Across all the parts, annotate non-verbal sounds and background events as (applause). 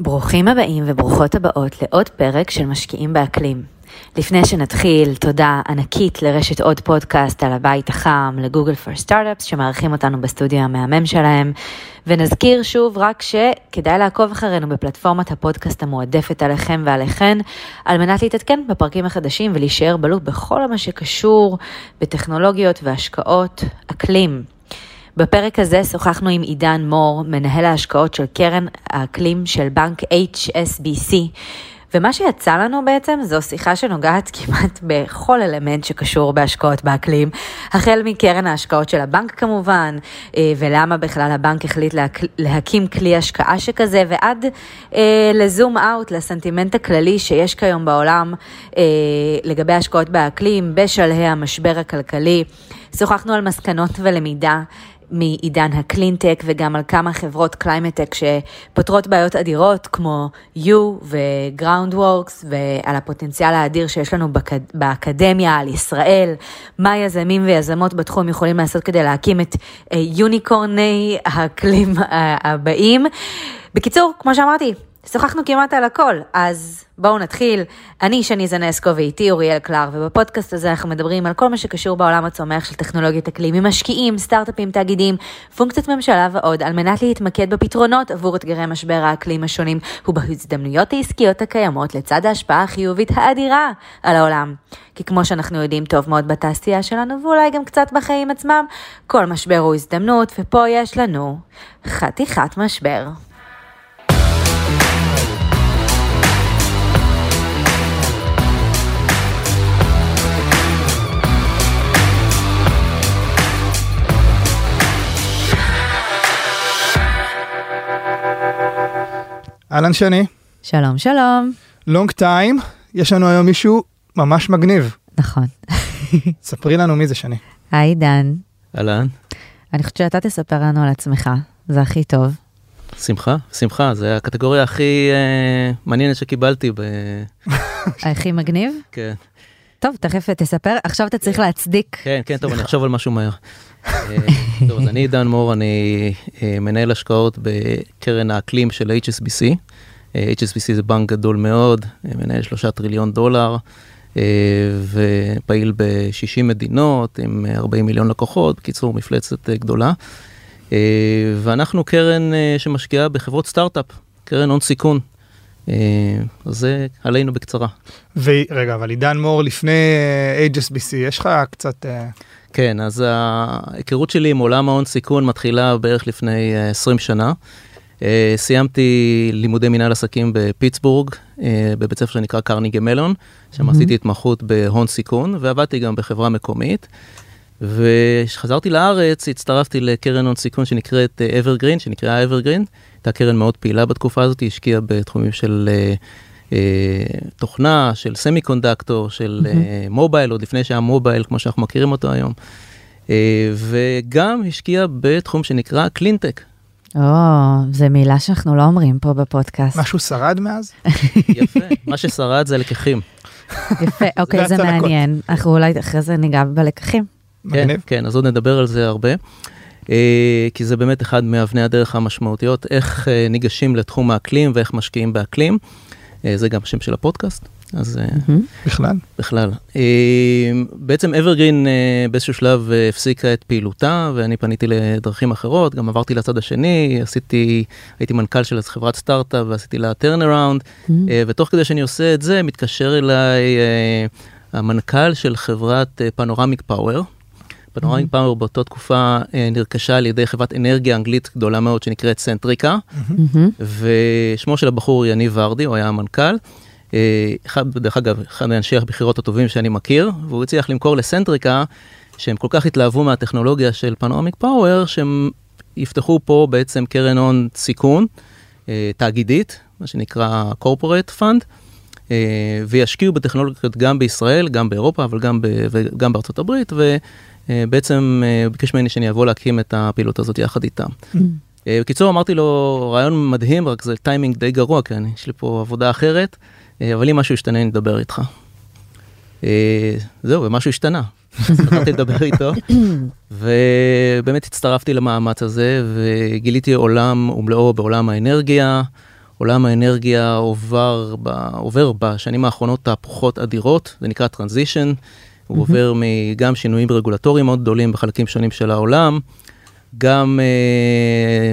ברוכים הבאים וברוכות הבאות לעוד פרק של משקיעים באקלים. לפני שנתחיל, תודה ענקית לרשת עוד פודקאסט על הבית החם, לגוגל פור סטארט-אפס שמארחים אותנו בסטודיו המהמם שלהם. ונזכיר שוב רק שכדאי לעקוב אחרינו בפלטפורמת הפודקאסט המועדפת עליכם ועליכן, על מנת להתעדכן בפרקים החדשים ולהישאר בלופ בכל מה שקשור בטכנולוגיות והשקעות אקלים. בפרק הזה שוחחנו עם עידן מור, מנהל ההשקעות של קרן האקלים של בנק HSBC, ומה שיצא לנו בעצם זו שיחה שנוגעת (laughs) כמעט בכל אלמנט שקשור בהשקעות באקלים, החל מקרן ההשקעות של הבנק כמובן, אה, ולמה בכלל הבנק החליט להקים כלי השקעה שכזה, ועד אה, לזום אאוט לסנטימנט הכללי שיש כיום בעולם אה, לגבי השקעות באקלים בשלהי המשבר הכלכלי. שוחחנו על מסקנות ולמידה מעידן הקלינטק וגם על כמה חברות climate tech שפותרות בעיות אדירות כמו U ו-Groundworks ועל הפוטנציאל האדיר שיש לנו באקד... באקדמיה על ישראל, מה יזמים ויזמות בתחום יכולים לעשות כדי להקים את אה, יוניקורני האקלים הבאים. בקיצור, כמו שאמרתי, שוחחנו כמעט על הכל, אז בואו נתחיל. אני שני זנסקו ואיתי אוריאל קלר, ובפודקאסט הזה אנחנו מדברים על כל מה שקשור בעולם הצומח של טכנולוגיית אקלים, עם משקיעים, סטארט-אפים, תאגידים, פונקציות ממשלה ועוד, על מנת להתמקד בפתרונות עבור אתגרי משבר האקלים השונים, ובהזדמנויות העסקיות הקיימות לצד ההשפעה החיובית האדירה על העולם. כי כמו שאנחנו יודעים טוב מאוד בתעשייה שלנו, ואולי גם קצת בחיים עצמם, כל משבר הוא הזדמנות, ופה יש לנו חתיכת משבר. אהלן שני. שלום שלום. לונג טיים, יש לנו היום מישהו ממש מגניב. נכון. (laughs) ספרי לנו מי זה שני. היי דן. אהלן. אני חושבת שאתה תספר לנו על עצמך, זה הכי טוב. שמחה, שמחה, זה הקטגוריה הכי אה, מעניינת שקיבלתי. ב... (laughs) הכי מגניב? כן. טוב, תכף תספר, עכשיו אתה צריך להצדיק. כן, כן, טוב, אני אחשוב על משהו מהר. (laughs) אה, טוב, אז אני עידן מור, אני אה, מנהל השקעות בקרן האקלים של HSBC. אה, HSBC זה בנק גדול מאוד, מנהל שלושה טריליון דולר, ופעיל ב-60 מדינות עם 40 מיליון לקוחות, בקיצור, מפלצת גדולה. ואנחנו קרן שמשקיעה בחברות סטארט-אפ, קרן הון סיכון. אז זה עלינו בקצרה. ורגע, אבל עידן מור לפני HSBC, יש לך קצת... כן, אז ההיכרות שלי עם עולם ההון סיכון מתחילה בערך לפני 20 אה, שנה. אה, סיימתי לימודי מנהל עסקים בפיטסבורג, אה, בבית ספר שנקרא Carnegie Mellon, שם mm-hmm. עשיתי התמחות בהון סיכון, ועבדתי גם בחברה מקומית. וכשחזרתי לארץ הצטרפתי לקרן הון סיכון שנקראת Evergreen, שנקראה Evergreen, הייתה קרן מאוד פעילה בתקופה הזאת, היא השקיעה בתחומים של תוכנה, של semiconductor, של mm-hmm. mobile, עוד לפני שהיה mobile כמו שאנחנו מכירים אותו היום. אה, וגם השקיע בתחום שנקרא קלינטק. או, זו מילה שאנחנו לא אומרים פה בפודקאסט. משהו שרד מאז? יפה, מה ששרד זה לקחים. יפה, (laughs) אוקיי, זה מעניין. אנחנו אולי אחרי זה ניגע בלקחים. כן, כן, אז עוד נדבר על זה הרבה. כי זה באמת אחד מאבני הדרך המשמעותיות, איך ניגשים לתחום האקלים ואיך משקיעים באקלים. אה, זה גם השם של הפודקאסט. אז mm-hmm. בכלל בכלל אה, בעצם Evergreen באיזשהו שלב הפסיקה את פעילותה ואני פניתי לדרכים אחרות גם עברתי לצד השני עשיתי הייתי מנכ"ל של חברת סטארט-אפ ועשיתי לה turnaround. ותוך כדי שאני עושה את זה מתקשר אליי המנכ"ל של חברת Panoramic Power. Panoramic mm-hmm. Power באותה תקופה נרכשה על ידי חברת אנרגיה אנגלית גדולה מאוד שנקראת Centrica mm-hmm. ושמו של הבחור יניב ורדי הוא היה המנכ"ל. אה, אחד, דרך אגב, אחד מאנשי הבחירות הטובים שאני מכיר, והוא הצליח למכור לסנטריקה, שהם כל כך התלהבו מהטכנולוגיה של פנורמיק פאוור, שהם יפתחו פה בעצם קרן הון סיכון, אה, תאגידית, מה שנקרא corporate fund, אה, וישקיעו בטכנולוגיות גם בישראל, גם באירופה, אבל גם, ב, וגם בארצות הברית, ובעצם ביקש ממני שאני אבוא להקים את הפעילות הזאת יחד איתם. Mm. בקיצור, אמרתי לו, רעיון מדהים, רק זה טיימינג די גרוע, כי אני, יש לי פה עבודה אחרת. אה, אבל אם משהו ישתנה, אני אדבר איתך. אה, זהו, ומשהו השתנה. אז (laughs) התחלתי לדבר איתו, ובאמת הצטרפתי למאמץ הזה, וגיליתי עולם ומלואו בעולם האנרגיה, עולם האנרגיה עובר, ב, עובר בשנים האחרונות תהפוכות אדירות, זה נקרא טרנזישן, הוא mm-hmm. עובר גם שינויים רגולטוריים מאוד גדולים בחלקים שונים של העולם, גם אה,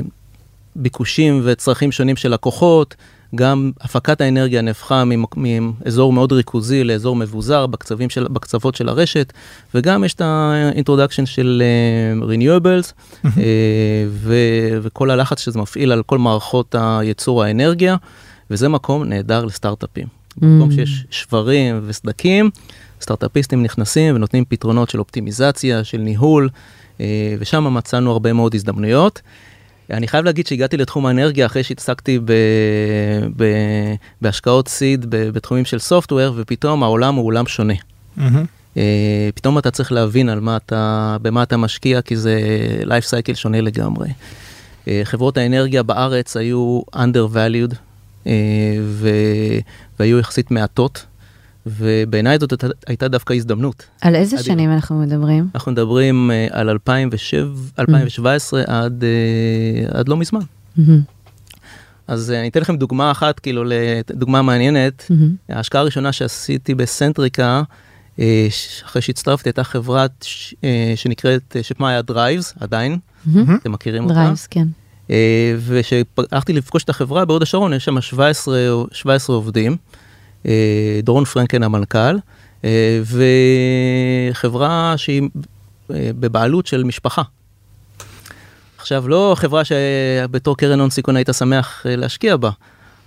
ביקושים וצרכים שונים של לקוחות, גם הפקת האנרגיה נהפכה מאזור מאוד ריכוזי לאזור מבוזר בקצבים של, בקצוות של הרשת, וגם יש את ה introduction של uh, renewables, uh, ו, וכל הלחץ שזה מפעיל על כל מערכות הייצור האנרגיה, וזה מקום נהדר לסטארט-אפים. במקום שיש שברים וסדקים, סטארט-אפיסטים נכנסים ונותנים פתרונות של אופטימיזציה, של ניהול, uh, ושם מצאנו הרבה מאוד הזדמנויות. אני חייב להגיד שהגעתי לתחום האנרגיה אחרי שהתעסקתי ב, ב, בהשקעות סיד בתחומים של סופטוור, ופתאום העולם הוא עולם שונה. Mm-hmm. פתאום אתה צריך להבין על מה אתה, במה אתה משקיע, כי זה life cycle שונה לגמרי. Uh, חברות האנרגיה בארץ היו undervalued, ו, והיו יחסית מעטות. ובעיניי זאת הייתה דווקא הזדמנות. על איזה עד שנים אנחנו מדברים? אנחנו מדברים uh, על 2007, 2017 mm-hmm. עד, uh, עד לא מזמן. Mm-hmm. אז uh, אני אתן לכם דוגמה אחת, כאילו, דוגמה מעניינת. Mm-hmm. ההשקעה הראשונה שעשיתי ב Centrica, אחרי שהצטרפתי, הייתה חברה שנקראת, ששמה היה Driivz, עדיין, mm-hmm. אתם מכירים אותה? Driivz, כן. וכשהלכתי לפגוש את החברה בהוד השרון, יש שם 17, 17 עובדים. אה, דורון פרנקן המנכ"ל, אה, וחברה שהיא אה, בבעלות של משפחה. עכשיו, לא חברה שבתור קרן הון סיכון היית שמח להשקיע בה,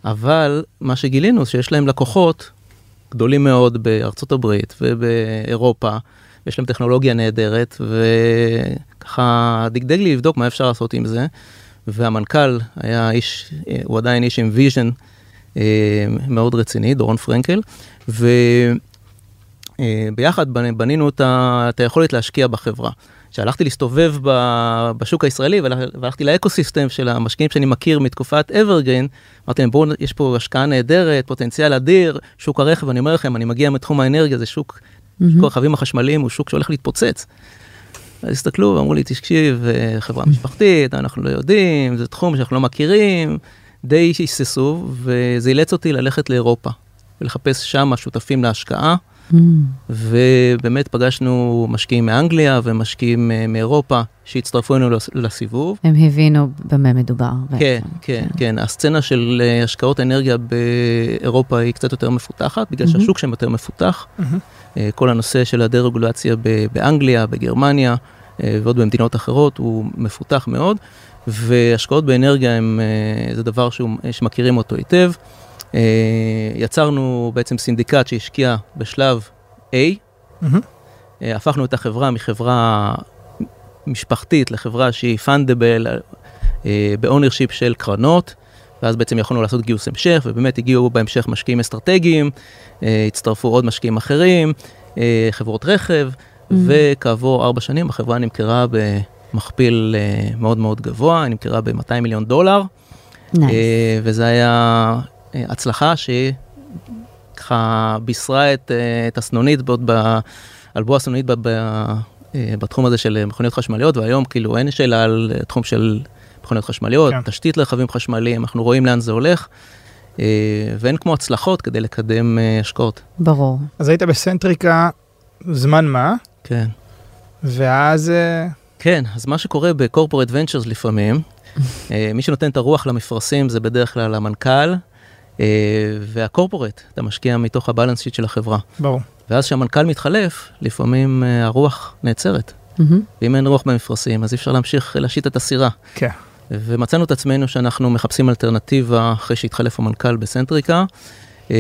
אבל מה שגילינו שיש להם לקוחות גדולים מאוד בארצות הברית ובאירופה, יש להם טכנולוגיה נהדרת, וככה דגדג לי לבדוק מה אפשר לעשות עם זה. והמנכ"ל היה איש, הוא עדיין איש עם vision מאוד רציני, דורון פרנקל, וביחד אה, בנינו את היכולת להשקיע בחברה. כשהלכתי להסתובב בשוק הישראלי והלכתי ל ecosystem של המשקיעים שאני מכיר מתקופת Evergreen, אמרתי להם, בואו, יש פה השקעה נהדרת, פוטנציאל אדיר, שוק הרכב, אני אומר לכם, אני מגיע מתחום האנרגיה, זה שוק, mm-hmm. שוק הרכבים החשמליים הוא שוק שהולך להתפוצץ. אז הסתכלו ואמרו לי, תקשיב, אה, חברה משפחתית, אנחנו לא יודעים, זה תחום שאנחנו לא מכירים, די היססו, וזה אילץ אותי ללכת לאירופה, ולחפש שם שותפים להשקעה. Mm. ובאמת פגשנו משקיעים מאנגליה ומשקיעים אה, מאירופה שהצטרפו אלינו לסיבוב. הם הבינו במה מדובר. כן, כן, כן, כן. הסצנה של אה, השקעות אנרגיה באירופה היא קצת יותר מפותחת, בגלל mm-hmm. שהשוק שם יותר מפותח. Mm-hmm. כל הנושא של הדה-רגולציה באנגליה, בגרמניה ועוד במדינות אחרות הוא מפותח מאוד. והשקעות באנרגיה הם, אה, זה דבר שהוא, שמכירים אותו היטב. אה, יצרנו בעצם סינדיקט שהשקיע בשלב A, mm-hmm. הפכנו את החברה מחברה משפחתית לחברה שהיא fundable ב ownership של קרנות. ואז בעצם יכולנו לעשות גיוס המשך, ובאמת הגיעו בהמשך משקיעים אסטרטגיים, הצטרפו עוד משקיעים אחרים, חברות רכב, mm-hmm. וכעבור ארבע שנים החברה נמכרה ב... מכפיל uh, מאוד מאוד גבוה, היא נמכרה ב-200 מיליון דולר. Nice. Uh, וזה היה uh, הצלחה שהיא ככה בישרה את, uh, את הסנונית בעוד ב... על בוא הסנונית ב, ב, uh, בתחום הזה של מכוניות חשמליות, והיום כאילו אין שאלה על תחום של מכוניות חשמליות, כן. תשתית לרכבים חשמליים, אנחנו רואים לאן זה הולך. ואין כמו הצלחות כדי לקדם השקעות. ברור. אז היית בסנטריקה זמן מה? כן. ואז... כן, אז מה שקורה בקורפורט ונצ'רס לפעמים, (laughs) אה, מי שנותן את הרוח למפרשים זה בדרך כלל המנכ"ל אה, והקורפורט, אתה משקיע מתוך הבלנס שיט של החברה. ברור. ואז כשהמנכ"ל מתחלף, לפעמים אה, הרוח נעצרת. ואם אין רוח במפרשים, אז אי אפשר להמשיך להשית את הסירה. כן. ומצאנו את עצמנו שאנחנו מחפשים אלטרנטיבה אחרי שהתחלף המנכ"ל בסנטריקה. אה,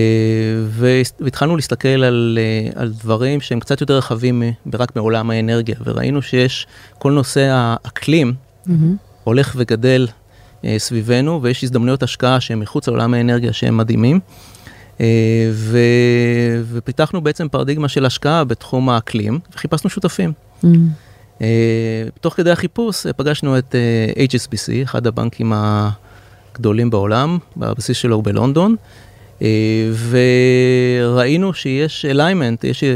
והתחלנו להסתכל על, אה, על דברים שהם קצת יותר רחבים רק מעולם האנרגיה, וראינו שיש כל נושא האקלים mm-hmm. הולך וגדל אה, סביבנו, ויש הזדמנויות השקעה שהן מחוץ לעולם האנרגיה שהם מדהימים. ו... ופיתחנו בעצם פרדיגמה של השקעה בתחום האקלים, וחיפשנו שותפים. Mm-hmm. תוך כדי החיפוש פגשנו את HSBC, אחד הבנקים הגדולים בעולם, בבסיס שלו בלונדון. אה, וראינו שיש אליימנט, יש אה,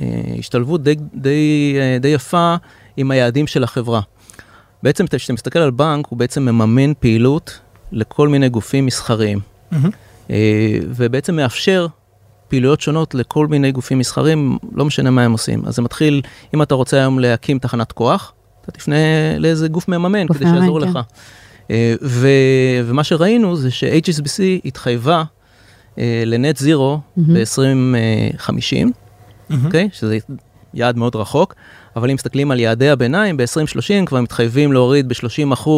אה, השתלבות די, די, די יפה עם היעדים של החברה. בעצם כשאתה מסתכל על בנק, הוא בעצם מממן פעילות לכל מיני גופים מסחריים. אה, ובעצם מאפשר פעילויות שונות לכל מיני גופים מסחריים, לא משנה מה הם עושים. אז זה מתחיל, אם אתה רוצה היום להקים תחנת כוח, אתה תפנה לאיזה גוף מממן כדי שיעזור כן. לך. אה, ו, ומה שראינו זה ש-HSBC התחייבה אה, לנט זירו מהמם. ב-2050, מהמם. אוקיי? שזה יעד מאוד רחוק, אבל אם מסתכלים על יעדי הביניים, ב-2030 כבר מתחייבים להוריד ב-30%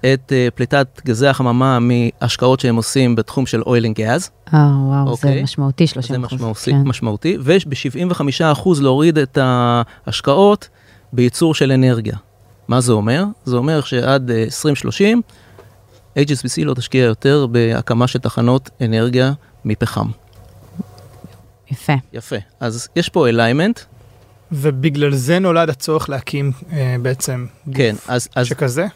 את אה, פליטת גזי החממה מהשקעות שהם עושים בתחום של oil and gas, אה, וואו, זה אוקיי. משמעותי, 30 זה אחוז. משמעותי, כן. משמעותי וב-75% להוריד את ההשקעות בייצור של אנרגיה. מה זה אומר? זה אומר שעד אה, 2030, HSBC לא תשקיע יותר בהקמה של תחנות אנרגיה מפחם. יפה. יפה. אז יש פה אליימנט, ובגלל זה נולד הצורך להקים אה, בעצם גוף כן, אז, אז, שכזה?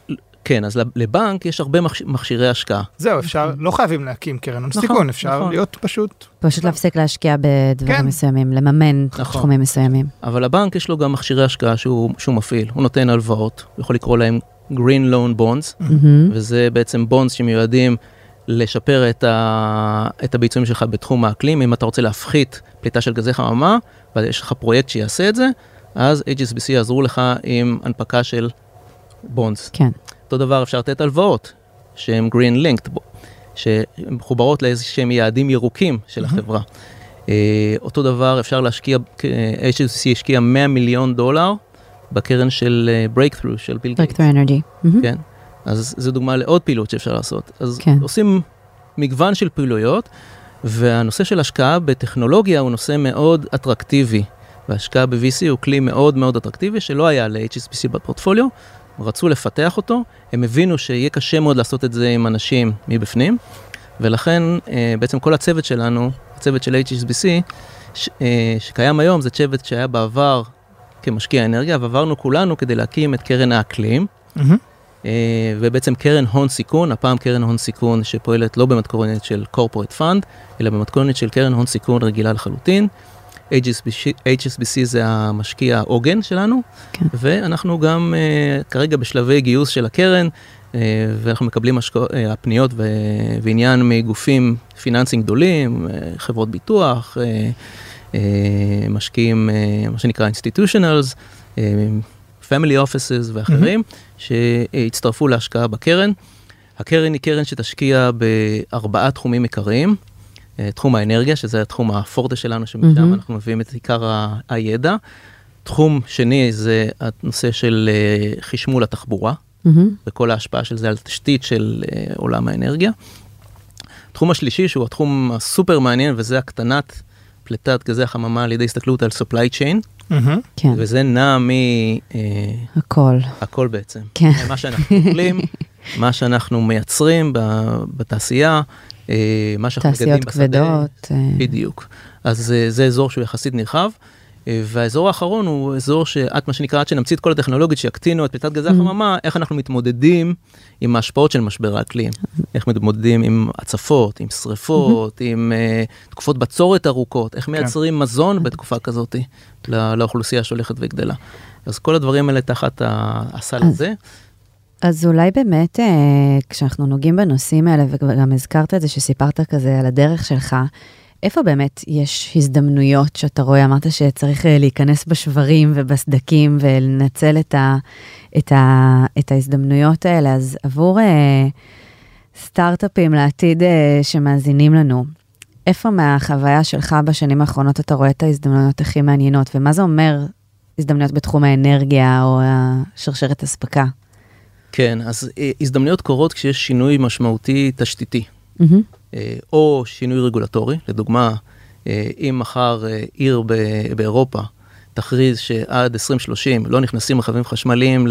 כן, אז לבנק יש הרבה מכשי- מכשירי השקעה. זהו, אפשר, לא חייבים להקים קרן הון נכון, סיכון, אפשר נכון. להיות פשוט... פשוט להפסיק להשקיע בדברים כן. מסוימים, לממן נכון. תחומים מסוימים. אבל לבנק יש לו גם מכשירי השקעה שהוא, שהוא מפעיל. הוא נותן הלוואות, הוא יכול לקרוא להם Green Loan Bonds. וזה בעצם בונדס שמיועדים לשפר את, ה... את הביצועים שלך בתחום האקלים. אם אתה רוצה להפחית פליטה של גזי חממה, ויש לך פרויקט שיעשה את זה, אז HSBC יעזרו לך עם הנפקה של בונדס. כן. אותו דבר אפשר לתת הלוואות, שהן green linked, שהן מחוברות לאיזה שהם יעדים ירוקים של החברה. אה, אותו דבר אפשר להשקיע, אה, HSBC השקיע 100 מיליון דולר בקרן של אה, breakthrough של ביל גייטס. Breakthrough Energy. כן, אז זו דוגמה לעוד פעילות שאפשר לעשות. אז כן. עושים מגוון של פעילויות, והנושא של השקעה בטכנולוגיה הוא נושא מאוד אטרקטיבי. והשקעה ב-VC הוא כלי מאוד מאוד אטרקטיבי שלא היה ל-HSBC בפורטפוליו, רצו לפתח אותו, הם הבינו שיהיה קשה מאוד לעשות את זה עם אנשים מבפנים, ולכן אה, בעצם כל הצוות שלנו, הצוות של HSBC, ש, אה, שקיים היום, זה צוות שהיה בעבר כמשקיע אנרגיה, ועברנו כולנו כדי להקים את קרן האקלים. אה, ובעצם קרן הון סיכון, הפעם קרן הון סיכון שפועלת לא במתכונת של corporate fund, אלא במתכונת של קרן הון סיכון רגילה לחלוטין. HSBC, HSBC זה המשקיע העוגן שלנו, כן. ואנחנו גם uh, כרגע בשלבי גיוס של הקרן, uh, ואנחנו מקבלים השקע, uh, הפניות ו, ועניין מגופים פיננסיים גדולים, uh, חברות ביטוח, uh, uh, משקיעים, uh, מה שנקרא institutionals, uh, family offices ואחרים, שהצטרפו להשקעה בקרן. הקרן היא קרן שתשקיע בארבעה תחומים עיקריים. אה, תחום האנרגיה, שזה התחום הפורטה שלנו, שמשם מהמם. אנחנו מביאים את עיקר ה- הידע. תחום שני זה הנושא של אה, חשמול התחבורה, מהמם. וכל ההשפעה של זה על תשתית של אה, עולם האנרגיה. התחום השלישי, שהוא התחום הסופר מעניין, וזה הקטנת פליטת גזי החממה על ידי הסתכלות על supply chain, מהמם. כן, וזה נע הכל. מהכל בעצם. כן. מה שאנחנו אוכלים, (laughs) מה שאנחנו מייצרים ב- בתעשייה, אה, מה שאנחנו מגדלים תעשיות בשדה. כבדות. אה, בדיוק. אז אה, זה אזור שהוא יחסית נרחב. אה, והאזור האחרון הוא אזור שעד מה שנקרא, עד שנמציא את כל הטכנולוגיות שיקטינו את פליטת גזי Mm-hmm. החממה, איך אנחנו מתמודדים עם ההשפעות של משבר האקלים. איך מתמודדים עם הצפות, עם שריפות, עם uh, תקופות בצורת ארוכות, איך מייצרים מזון בתקופה כזאת לא- לאוכלוסייה שהולכת וגדלה. אז כל הדברים האלה תחת הסל הזה. אז אולי באמת, אה, כשאנחנו נוגעים בנושאים האלה, וגם הזכרת את זה שסיפרת כזה על הדרך שלך, איפה באמת יש הזדמנויות שאתה רואה, אמרת שצריך אה, להיכנס בשברים ובסדקים ולנצל את, ה, את, ה, את ההזדמנויות האלה, אז עבור אה, סטארט-אפים לעתיד אה, שמאזינים לנו, איפה מהחוויה שלך בשנים האחרונות אתה רואה את ההזדמנויות הכי מעניינות, ומה זה אומר הזדמנויות בתחום האנרגיה או השרשרת אספקה? כן, אז אה, הזדמנויות קורות כשיש שינוי משמעותי תשתיתי. מהמם. אה, או שינוי רגולטורי, לדוגמה, אה, אם מחר אה, עיר באירופה תכריז שעד 2030 לא נכנסים רכבים חשמליים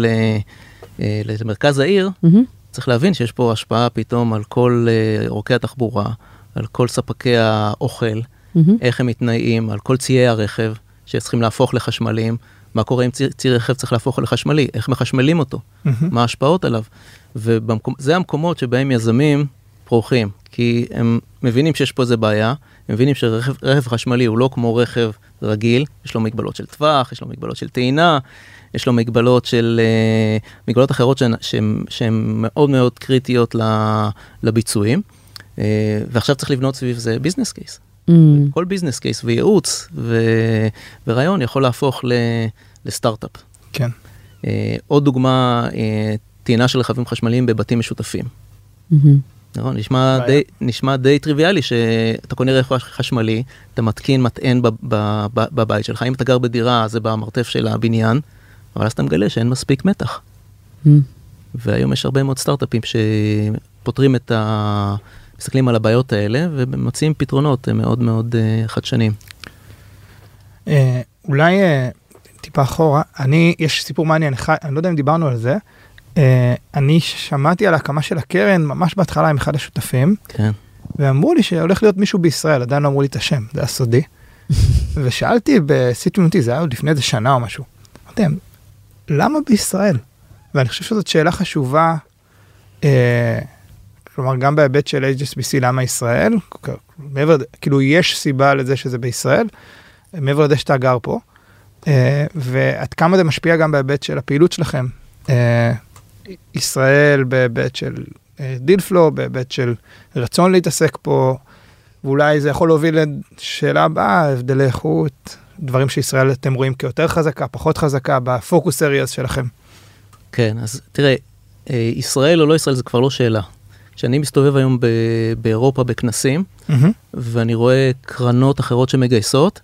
למרכז העיר, מהמם. צריך להבין שיש פה השפעה פתאום על כל עורקי התחבורה, על כל ספקי האוכל, מהמם. איך הם מתנאים, על כל ציי הרכב שצריכים להפוך לחשמליים, מה קורה אם צי, צי רכב צריך להפוך לחשמלי, איך מחשמלים אותו, מהמם. מה ההשפעות עליו. וזה המקומות שבהם יזמים פורחים, כי הם מבינים שיש פה איזה בעיה, הם מבינים שרכב רכב חשמלי הוא לא כמו רכב רגיל, יש לו מגבלות של טווח, יש לו מגבלות של טעינה, יש לו מגבלות של, אה, מגבלות אחרות שהן מאוד מאוד קריטיות לביצועים, אה, ועכשיו צריך לבנות סביב זה business case. Mm. כל business case וייעוץ ו... ורעיון יכול להפוך ל... לסטארט-אפ. כן. עוד דוגמה, טעינה של רכבים חשמליים בבתים משותפים. Mm-hmm. נכון, נשמע די, נשמע די טריוויאלי שאתה קונה רכב חשמלי, אתה מתקין מטען בבית שלך, אם אתה גר בדירה זה במרתף של הבניין, אבל אז אתה מגלה שאין מספיק מתח. Mm. והיום יש הרבה מאוד סטארט-אפים שפותרים את ה... מסתכלים על הבעיות האלה ומציעים פתרונות מאוד מאוד uh, חדשניים. Uh, אולי uh, טיפה אחורה, אני, יש סיפור מעניין, אני לא יודע אם דיברנו על זה. Uh, אני שמעתי על ההקמה של הקרן ממש בהתחלה עם אחד השותפים. כן. ואמרו לי שהולך להיות מישהו בישראל, עדיין לא אמרו לי את השם, זה היה סודי. (laughs) ושאלתי בסיטיונטי, זה היה עוד לפני איזה שנה או משהו. אמרתי להם, למה בישראל? ואני חושב שזאת שאלה חשובה, אה, כלומר גם בהיבט של HSBC למה ישראל, מעבר, כאילו יש סיבה לזה שזה בישראל, מעבר לזה שאתה גר פה, אה, ועד כמה זה משפיע גם בהיבט של הפעילות שלכם. אה, ישראל בהיבט של דיל פלו, בהיבט של רצון להתעסק פה, ואולי זה יכול להוביל לשאלה הבאה, הבדלי איכות, דברים שישראל אתם רואים כיותר חזקה, פחות חזקה, בפוקוס אריאס שלכם. כן, אז תראה, אה, ישראל או לא ישראל זה כבר לא שאלה. כשאני מסתובב היום ב- באירופה בכנסים, mm-hmm. ואני רואה קרנות אחרות שמגייסות,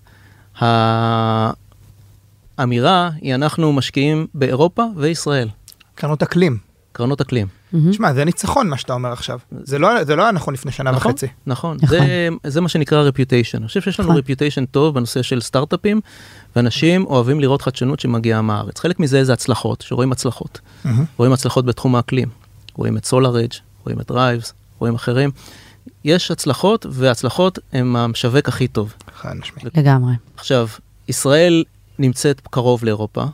האמירה היא אנחנו משקיעים באירופה וישראל. קרנות אקלים. קרנות אקלים. שמע, זה ניצחון מה שאתה אומר עכשיו. זה לא, זה לא היה נכון לפני שנה נכון, וחצי. נכון, נכון. זה, זה מה שנקרא רפיוטיישן. אני חושב שיש לנו רפיוטיישן נכון. טוב בנושא של סטארט-אפים, ואנשים אוהבים לראות חדשנות שמגיעה מהארץ. חלק מזה זה הצלחות, שרואים הצלחות. רואים הצלחות בתחום האקלים. רואים את SolarEdge, רואים את Driivz, רואים אחרים. יש הצלחות, והצלחות הם המשווק הכי טוב. חד משמעית. לגמרי. עכשיו, ישראל נמצאת קרוב לאירופה.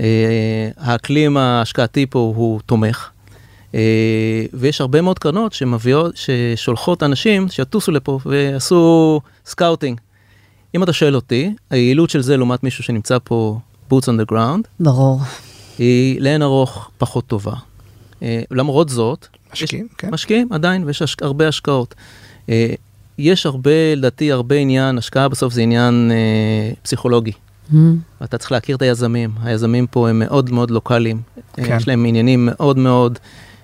אה, האקלים ההשקעתי פה הוא תומך. אה, ויש הרבה מאוד קרנות שמביאות, ששולחות אנשים שיטוסו לפה ועשו scouting. אם אתה שואל אותי, היעילות של זה לעומת מישהו שנמצא פה boots on the ground, ברור. היא לאין ארוך פחות טובה. אה, למרות זאת, משקיעים, יש, כן. משקיעים עדיין, ויש השק, הרבה השקעות. יש הרבה, לדעתי, הרבה עניין, השקעה בסוף זה עניין אה, פסיכולוגי. Mm-hmm. אתה צריך להכיר את היזמים, היזמים פה הם מאוד מאוד לוקאליים, כן. יש להם עניינים מאוד מאוד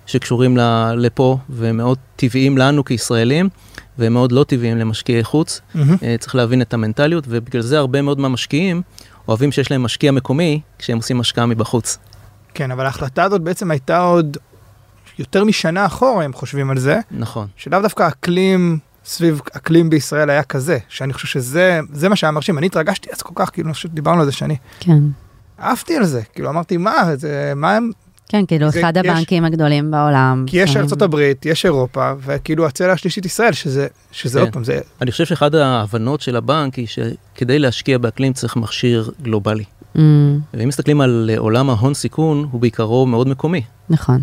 שקשורים לפה ומאוד טבעיים לנו כישראלים והם מאוד לא טבעיים למשקיעי חוץ. Mm-hmm. צריך להבין את המנטליות ובגלל זה הרבה מאוד מהמשקיעים אוהבים שיש להם משקיע מקומי כשהם עושים השקעה מבחוץ. כן, אבל ההחלטה הזאת בעצם הייתה עוד יותר משנה אחורה, הם חושבים על זה. נכון. שלאו דווקא אקלים סביב אקלים בישראל היה כזה, שאני חושב שזה מה שהיה מרשים. אני התרגשתי אז כל כך, כאילו, אני חושב שדיברנו על זה שני. כן. עפתי על זה, כאילו אמרתי, מה, זה, מה הם... כן, כאילו זה, אחד יש, הבנקים הגדולים בעולם. כי יש ארצות הברית, יש אירופה, וכאילו הצלע השלישית ישראל, שזה, שזה כן. עוד פעם, זה... אני חושב שאחד ההבנות של הבנק היא שכדי להשקיע באקלים צריך מכשיר גלובלי. Mm. ואם מסתכלים על עולם ההון סיכון, הוא בעיקרו מאוד מקומי. נכון.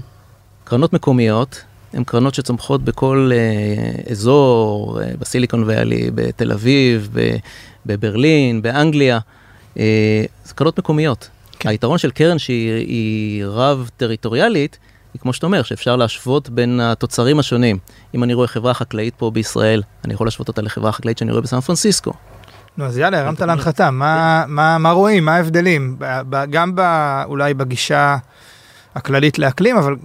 קרנות מקומיות הן קרנות שצומחות בכל אה, אזור, אה, בסיליקון ואלי, בתל אביב, בברלין, באנגליה. אה, זה קרנות מקומיות. כן. היתרון של קרן שהיא רב-טריטוריאלית, היא כמו שאתה אומר, שאפשר להשוות בין התוצרים השונים. אם אני רואה חברה חקלאית פה בישראל, אני יכול להשוות אותה לחברה חקלאית שאני רואה בסן פרנסיסקו. נו, אז יאללה, הרמת להנחתה, מה, מה, מה רואים, מה ההבדלים? גם אולי בגישה הכללית לאקלים, אבל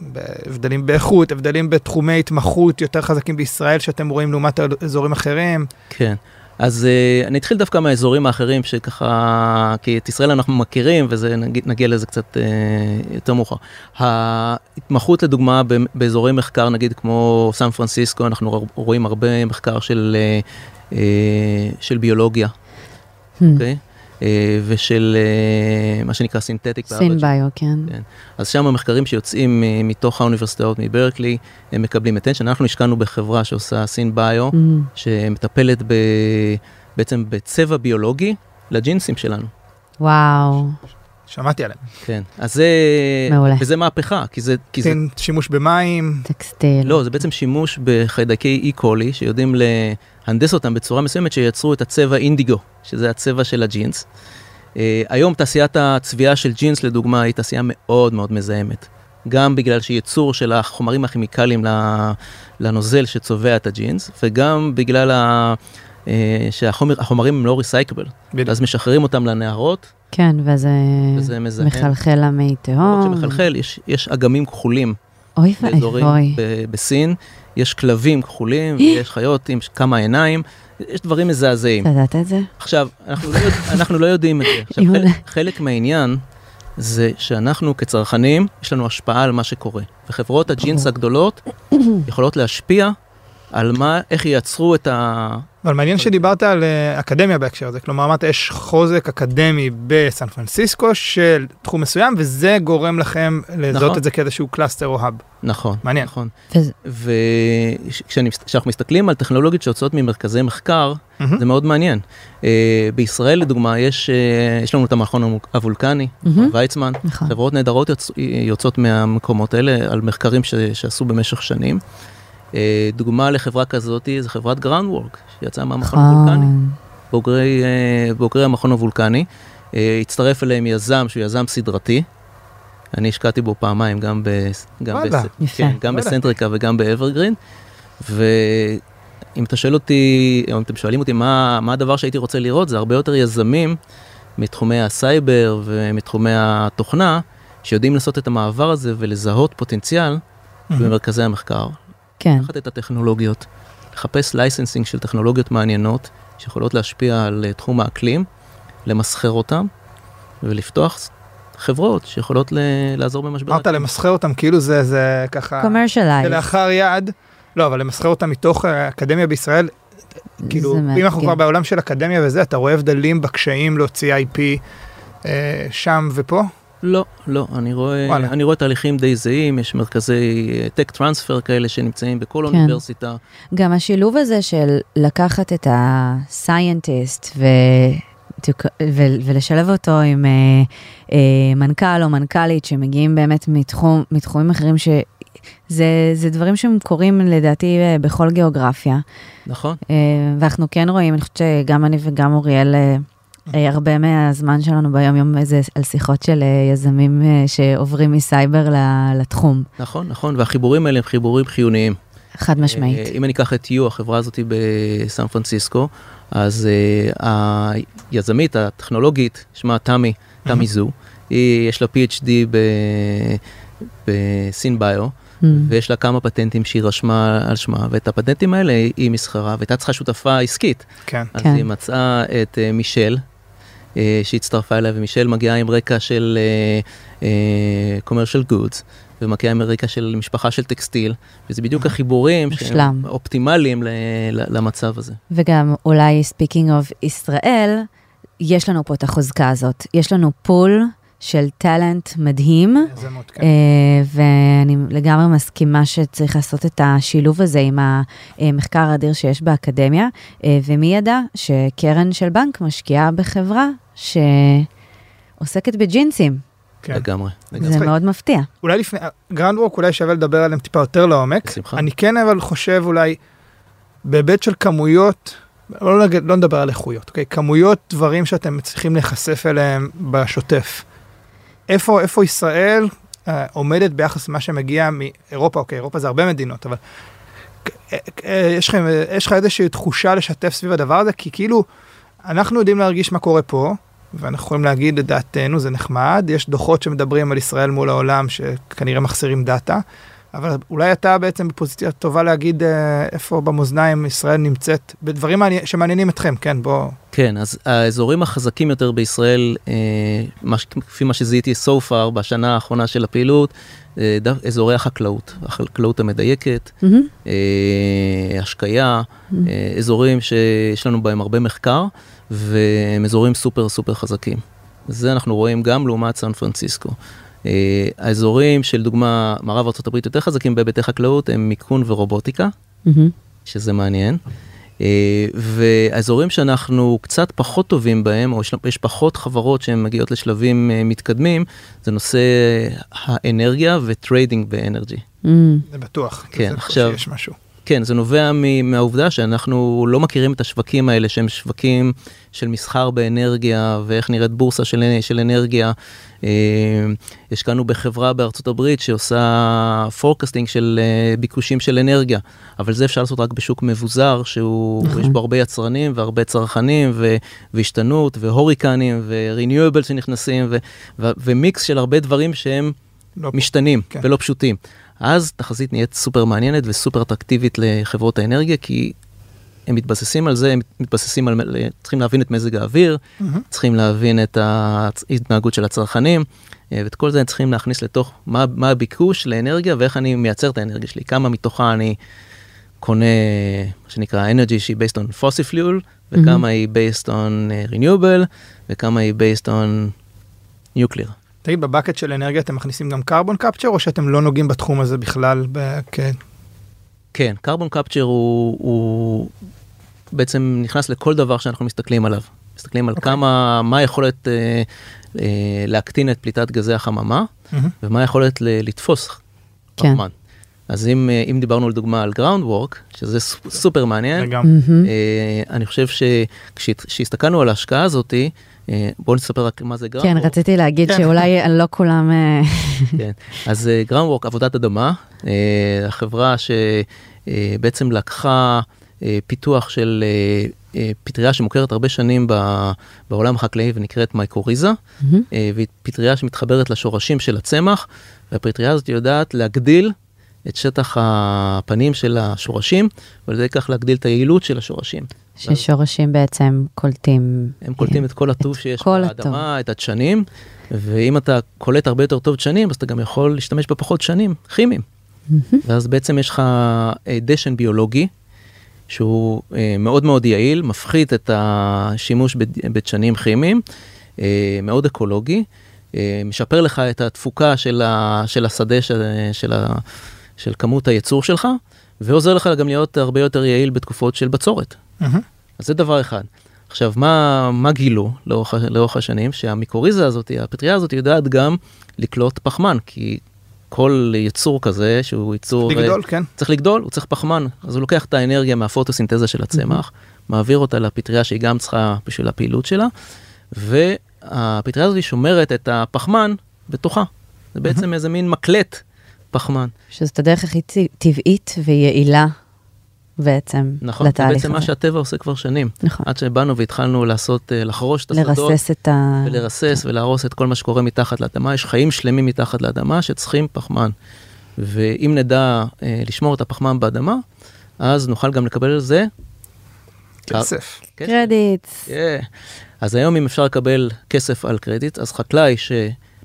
הבדלים באיכות, הבדלים בתחומי התמחות יותר חזקים בישראל שאתם רואים לעומת אזורים אחרים. כן. אז uh, אני אתחיל דווקא מהאזורים האחרים שככה, כי את ישראל אנחנו מכירים וזה נגיע, נגיע לזה קצת uh, יותר מאוחר. ההתמחות לדוגמה באזורי מחקר נגיד כמו סן פרנסיסקו, אנחנו רואים הרבה מחקר של, uh, uh, של ביולוגיה. Hmm. Okay? אה, ושל אה, מה שנקרא סינתטיק. סינביו, כן. כן. אז שם המחקרים שיוצאים אה, מתוך האוניברסיטאות מברקלי, הם מקבלים attention. אנחנו השקענו בחברה שעושה סינביו, mm. שמטפלת ב, בעצם בצבע ביולוגי לג'ינסים שלנו. וואו. שמעתי עליהם. כן, אז זה, מעולה. וזה מהפכה, כי זה... כי זה... שימוש במים. טקסטיל. לא, זה בעצם שימוש בחיידקי אי קולי, שיודעים להנדס אותם בצורה מסוימת, שייצרו את הצבע אינדיגו, שזה הצבע של הג'ינס. אה, היום תעשיית הצביעה של ג'ינס לדוגמה היא תעשייה מאוד מאוד מזהמת. גם בגלל שייצור של החומרים הכימיקליים לנוזל שצובע את הג'ינס, וגם בגלל ה... אה, שהחומרים הם לא ריסייקבל. אז משחררים אותם לנהרות, כן, וזה וזה מזהם. מחלחל למי לא רק תהום. שמחלחל, יש, יש אגמים כחולים אוי ואבוי. בסין, יש כלבים כחולים, ויש חיות עם כמה עיניים, יש דברים מזעזעים. ידעת את זה? עכשיו, אנחנו לא, יודע, אנחנו לא יודעים את זה. (laughs) עכשיו. חלק, חלק מהעניין זה שאנחנו כצרכנים, יש לנו השפעה על מה שקורה. וחברות הג'ינס הגדולות יכולות להשפיע על מה, איך ייצרו את ה... אבל מעניין שדיברת על אה, אקדמיה בהקשר הזה, כלומר אמרת יש חוזק אקדמי בסן פרנסיסקו של תחום מסוים וזה גורם לכם לזהות נכון. את זה כאיזשהו cluster או hub. נכון. מעניין. נכון. וכשאנחנו מסתכלים על טכנולוגיות שיוצאות ממרכזי מחקר, mm-hmm. זה מאוד מעניין. אה, בישראל לדוגמה, יש, אה, יש לנו את המכון הוולקני, mm-hmm. ויצמן, נכון. חברות נהדרות יוצ... יוצאות מהמקומות האלה על מחקרים ש... שעשו במשך שנים. אה, דוגמה לחברה כזאת זה חברת Groundwork, שיצאה מהמכון הוולקני, נכון. בוגרי, אה, בוגרי המכון הוולקני. אה, הצטרף אליהם יזם שהוא יזם סדרתי. אני השקעתי בו פעמיים, גם, ב... גם. יפה. כן, גם. ב Centrica וגם ב Evergreen. ואם אתה שואל אותי, או אם אתם שואלים אותי מה, מה הדבר שהייתי רוצה לראות, זה הרבה יותר יזמים מתחומי הסייבר ומתחומי התוכנה, שיודעים לעשות את המעבר הזה ולזהות פוטנציאל במרכזי המחקר. כן. לקחת את הטכנולוגיות, לחפש licensing של טכנולוגיות מעניינות, שיכולות להשפיע על אה, תחום האקלים, למסחר אותם, ולפתוח חברות שיכולות ל- לעזור במשבר. אמרת האקלים. למסחר אותם כאילו זה זה ככה commercialize. כלאחר יד. לא אבל למסחר אותם מתוך אה, אקדמיה בישראל. כאילו אם אנחנו מאתגר. כבר בעולם של אקדמיה וזה אתה רואה הבדלים בקשיים להוציא IP אה, שם ופה. לא, לא, אני רואה, וואלה. אני רואה תהליכים די זהים, יש מרכזי טק טרנספר כאלה שנמצאים בכל כן. אוניברסיטה. גם השילוב הזה של לקחת את ה-scientist ו... ו- ולשלב אותו עם אה, אה, מנכ"ל או מנכ"לית שמגיעים באמת מתחום, מתחומים אחרים שזה זה דברים שהם קורים לדעתי אה, בכל גיאוגרפיה. נכון, אה, ואנחנו כן רואים, אני חושבת שגם אני וגם אוריאל, אה, אה, הרבה מהזמן שלנו ביום יום זה על שיחות של אה, יזמים אה, שעוברים מסייבר ל- לתחום, נכון, נכון, והחיבורים האלה הם חיבורים חיוניים. חד משמעית. אה, אם אני אקח את יו, החברה הזאת בסן פרנסיסקו, אז אה, היזמית הטכנולוגית, שמה תמי, תמי זו, היא, יש לה PhD ב- בסין ביו, Mm. ויש לה כמה פטנטים שהיא רשמה על שמה, ואת הפטנטים האלה היא מסחרה, והייתה צריכה שותפה עסקית. כן. אז כן. היא מצאה את אה, מישל, אה, שהצטרפה אליה, ומישל מגיעה עם רקע של אה, אה, commercial goods, ומגיעה עם רקע של משפחה של טקסטיל, וזה בדיוק החיבורים שהם. אופטימליים ל- ל- למצב הזה. וגם אולי speaking of ישראל, יש לנו פה את החוזקה הזאת. יש לנו פול של טאלנט מדהים, יזמות, כן. אה, ואני לגמרי מסכימה שצריך לעשות את השילוב הזה עם המחקר האדיר שיש באקדמיה, אה, ומי ידע שקרן של בנק משקיעה בחברה שעוסקת בג'ינסים. כן. לגמרי. לגמרי. זה. מאוד מפתיע. אולי לפני, Groundwork אולי שווה לדבר עליהם טיפה יותר לעומק. בשמחה. אני כן אבל חושב אולי בהיבט של כמויות, לא, נגיד, לא נדבר על איכויות, אוקיי? כמויות דברים שאתם מצליחים להיחשף אליהם בשוטף. איפה, איפה ישראל אה, עומדת ביחס למה שמגיע מאירופה, אוקיי, אירופה זה הרבה מדינות, אבל אה, אה, יש לך, יש לך איזושהי תחושה לשתף סביב הדבר הזה? כי כאילו, אנחנו יודעים להרגיש מה קורה פה, ואנחנו יכולים להגיד את דעתנו, זה נחמד, יש דוחות שמדברים על ישראל מול העולם שכנראה מחסירים דאטה, אבל אולי אתה בעצם בפוזיציה טובה להגיד אה, איפה במאזניים ישראל נמצאת, בדברים מעני- שמעניינים אתכם, כן, בוא. כן, אז האזורים החזקים יותר בישראל, אה, מה, כפי מה שזיהיתי so far בשנה האחרונה של הפעילות, אה, אזורי החקלאות, החקלאות המדייקת. אה, השקיה, אה, אזורים שיש לנו בהם הרבה מחקר, והם אזורים סופר סופר חזקים. זה אנחנו רואים גם לעומת סן פרנסיסקו. אה, האזורים של דוגמה מערב ארה"ב יותר חזקים בהיבטי חקלאות הם מיכון ורובוטיקה, מהמם. שזה מעניין. אה, והאזורים שאנחנו קצת פחות טובים בהם, או יש, יש פחות חברות שהן מגיעות לשלבים אה, מתקדמים, זה נושא האנרגיה ו trading ב energy. זה בטוח. כן, זה עכשיו- שיש משהו. כן, זה נובע מהעובדה שאנחנו לא מכירים את השווקים האלה, שהם שווקים של מסחר באנרגיה, ואיך נראית בורסה של, של אנרגיה. אה, השקענו בחברה בארצות הברית שעושה forecasting של אה, ביקושים של אנרגיה, אבל זה אפשר לעשות רק בשוק מבוזר, שהוא, נכון. יש בו הרבה יצרנים והרבה צרכנים, ו, והשתנות, והוריקנים, ו-renewable שנכנסים, ו, ו, ומיקס של הרבה דברים שהם לא, משתנים כן. ולא פשוטים. אז תחזית נהיית סופר מעניינת וסופר אטרקטיבית לחברות האנרגיה, כי הם מתבססים על זה, הם מתבססים על, צריכים להבין את מזג האוויר, מהמם. צריכים להבין את ההתנהגות של הצרכנים, אה, ואת כל זה הם צריכים להכניס לתוך מה, מה הביקוש לאנרגיה ואיך אני מייצר את האנרגיה שלי, כמה מתוכה אני קונה, מה שנקרא energy שהיא based on fossil fuel, וכמה היא based on אה, renewable, וכמה היא based on nuclear. תגיד, בבקט של אנרגיה אתם מכניסים גם קרבון קפצ'ר, או שאתם לא נוגעים בתחום הזה בכלל? ב- כן. כן, קרבון קפצ'ר הוא, הוא בעצם נכנס לכל דבר שאנחנו מסתכלים עליו. מסתכלים על אוקיי. כמה, מה היכולת אה, אה, להקטין את פליטת גזי החממה, מהמם. ומה היכולת ל- לתפוס כן. פחמן. אז אם, אה, אם דיברנו לדוגמה על Groundwork, שזה סופ- סופר מעניין, לגמרי. מהמם. אה, אני חושב שכשהסתכלנו על ההשקעה הזאתי, אה, בואו נספר רק מה זה Ground כן. רציתי להגיד כן. שאולי לא כולם... אה, (laughs) כן, אז Groundwork, עבודת אדמה, אה, החברה שבעצם לקחה אה, פיתוח של אה, אה, פטריה שמוכרת הרבה שנים בעולם החקלאי ונקראת mycorrhiza. אה, והיא פטריה שמתחברת לשורשים של הצמח, והפטריה הזאת יודעת להגדיל את שטח הפנים של השורשים, ועל ידי כך להגדיל את היעילות של השורשים. ששורשים בעצם קולטים... הם קולטים את כל הטוב שיש כל הטוב. באדמה, את הדשנים, ואם אתה קולט הרבה יותר טוב דשנים, אז אתה גם יכול להשתמש בפחות דשנים כימיים. ואז בעצם יש לך אה, דשן ביולוגי, שהוא אה, מאוד מאוד יעיל, מפחית את השימוש בד- בדשנים כימיים, אה, מאוד אקולוגי, משפר לך את התפוקה של, ה, של השדה של, של, ה, של כמות הייצור שלך, ועוזר לך גם להיות הרבה יותר יעיל בתקופות של בצורת. מהמם. אז זה דבר אחד. עכשיו, מה, מה גילו לאורך, לאורך השנים? שהמיקוריזה הזאת, הפטריה הזאת, יודעת גם לקלוט פחמן, כי כל יצור כזה, שהוא יצור... לגדול, כן. צריך לגדול, הוא צריך פחמן. אז הוא לוקח את האנרגיה מהפוטוסינתזה של הצמח, מעביר אותה לפטריה שהיא גם צריכה בשביל הפעילות שלה, והפטריה הזאת שומרת את הפחמן בתוכה. זה בעצם איזה מין מקלט פחמן. שזאת הדרך הכי טבעית ויעילה בעצם נכון, זה לתהליך בעצם מה הזה. שהטבע עושה כבר שנים. נכון. עד שבאנו והתחלנו לעשות, אה, לחרוש את השדות. לרסס את ה... ולרסס ולהרוס את כל מה שקורה מתחת לאדמה. יש חיים שלמים מתחת לאדמה שצריכים פחמן. ואם נדע אה, לשמור את הפחמן באדמה, אז נוכל גם לקבל על זה כסף. כסף. קרדיט. כן. אז היום אם אפשר לקבל כסף על קרדיט, אז חקלאי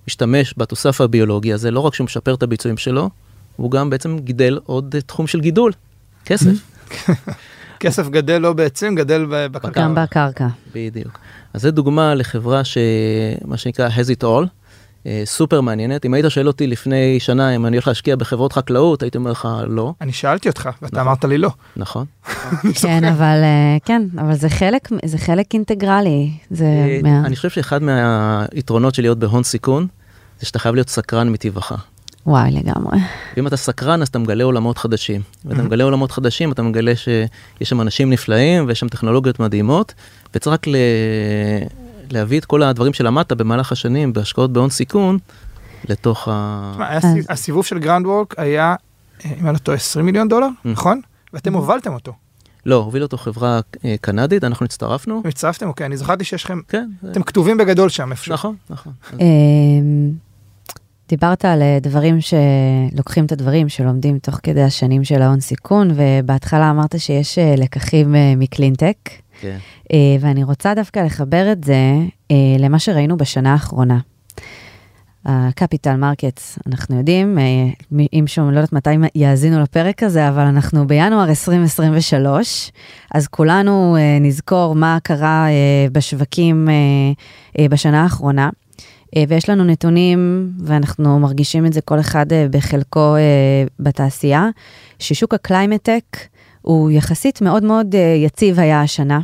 שמשתמש בתוסף הביולוגי הזה, לא רק שהוא משפר את הביצועים שלו, הוא גם בעצם גידל עוד תחום של גידול, כסף. (laughs) כסף גדל לא בעצים, גדל בקרקע. גם בקרקע. בדיוק. אז זו דוגמה לחברה שמה שנקרא has it all, אה, סופר מעניינת. אם היית שואל אותי לפני שנה אם אני הולך להשקיע בחברות חקלאות, הייתי אומר לך לא, אני שאלתי אותך, ואתה נכון. אמרת לי לא. נכון. (laughs) כן, אבל אה, כן, אבל זה חלק, זה חלק אינטגרלי. זה אה, מה... אני חושב שאחד מהיתרונות של להיות בהון סיכון, זה שאתה חייב להיות סקרן מטבעך. וואי, לגמרי. ואם אתה סקרן אז אתה מגלה עולמות חדשים. ואתה מגלה עולמות חדשים, אתה מגלה שיש שם אנשים נפלאים ויש שם טכנולוגיות מדהימות, וצריך רק ל... להביא את כל הדברים שלמדת במהלך השנים בהשקעות בהון סיכון לתוך ה... תשמע, הסיבוב של Groundwork היה, אה, אם אני לא טועה, 20 מיליון דולר, נכון? ואתם הובלתם אותו. לא, הוביל אותו חברה אה, קנדית, אנחנו הצטרפנו. הצטרפתם, אוקיי, אני זכרתי שיש לכם, כן, אתם כתובים בגדול שם איפשהו. נכון, נכון. דיברת על אה, דברים שלוקחים את הדברים שלומדים תוך כדי השנים של ההון סיכון, ובהתחלה אמרת שיש אה, לקחים אה, מקלינטק, כן. ואני רוצה דווקא לחבר את זה למה שראינו בשנה האחרונה. ה capital markets, אנחנו יודעים, אם שום, לא יודעת מתי יאזינו לפרק הזה, אבל אנחנו בינואר 2023, אז כולנו נזכור מה קרה בשווקים בשנה האחרונה. אה, ויש לנו נתונים, ואנחנו מרגישים את זה כל אחד אה, בחלקו אה, בתעשייה, ששוק הקליימטק הוא יחסית מאוד מאוד יציב היה השנה.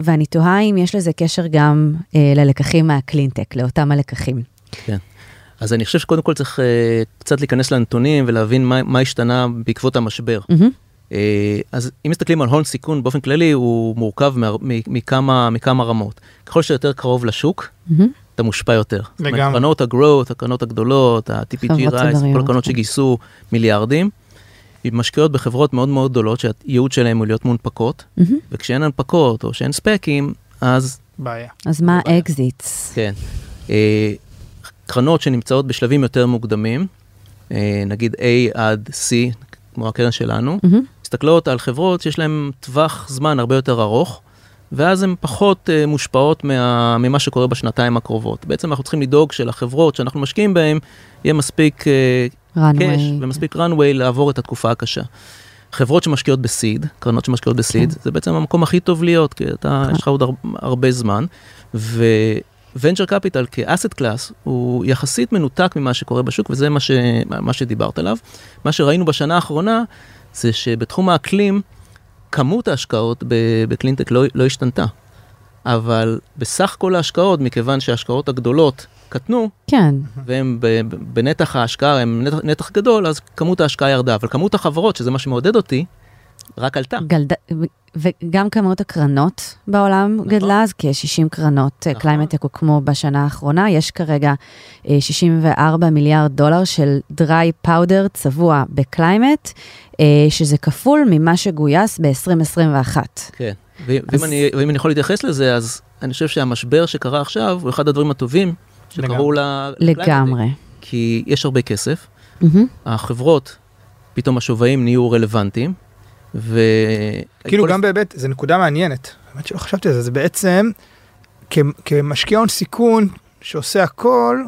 ואני תוהה אם יש לזה קשר גם ללקחים מהקלינטק, לאותם הלקחים. כן. אז אני חושב שקודם כל צריך קצת להיכנס לנתונים ולהבין מה, מה השתנה בעקבות המשבר. מהמם. Uh, אז אם מסתכלים על הון סיכון באופן כללי, הוא מורכב מכמה, מכמה רמות. ככל שאתה יותר קרוב לשוק, מהמם. אתה מושפע יותר. לגמרי. קרנות ה-growth, הקרנות הגדולות, ה-TPG רייס, כל. הקרנות שגייסו מיליארדים, הן משקיעות בחברות מאוד מאוד גדולות שהייעוד שלהן הוא להיות מונפקות, מהמם. וכשאין הנפקות או שאין SPAC ים, אז בעיה. אז מה בעיה. ה exits? כן. אה, קרנות שנמצאות בשלבים יותר מוקדמים, אה, נגיד A עד C, כמו הקרן שלנו, מהמם. מסתכלות על חברות שיש להן טווח זמן הרבה יותר ארוך, ואז הן פחות אה, מושפעות מה, ממה שקורה בשנתיים הקרובות. בעצם אנחנו צריכים לדאוג שלחברות שאנחנו משקיעים בהן, יהיה מספיק אה, runway. cash ומספיק runway לעבור את התקופה הקשה. חברות שמשקיעות ב seed, קרנות שמשקיעות ב seed, כן. זה בעצם המקום הכי טוב להיות, כי אתה, כן. יש לך עוד הר, הרבה זמן. venture capital כ asset class הוא יחסית מנותק ממה שקורה בשוק, וזה מה, ש, מה שדיברת עליו. מה שראינו בשנה האחרונה, זה שבתחום האקלים, כמות ההשקעות בקלינטק לא, לא השתנתה. אבל בסך כל ההשקעות, מכיוון שההשקעות הגדולות קטנו, כן, והם בנתח ההשקעה, הם נתח, נתח גדול, אז כמות ההשקעה ירדה. אבל כמות החברות, שזה מה שמעודד אותי, רק עלתה. גלד... וגם כמות הקרנות בעולם נכון. גדלה, אז כ-60 קרנות נכון. קליימטק הוקמו בשנה האחרונה. יש כרגע אה, 64 מיליארד דולר של dry powder צבוע ב climate, אה, שזה כפול ממה שגויס ב-2021. כן. ו- אז- ואם, אני, ואם אני יכול להתייחס לזה, אז אני חושב שהמשבר שקרה עכשיו הוא אחד הדברים הטובים שקרו ל... לגמרי. כי יש הרבה כסף, מהמם. החברות, פתאום השווים נהיו רלוונטיים, ו... כאילו גם בהיבט, זו נקודה מעניינת, האמת שלא חשבתי על זה, זה בעצם כמשקיע הון סיכון שעושה הכל,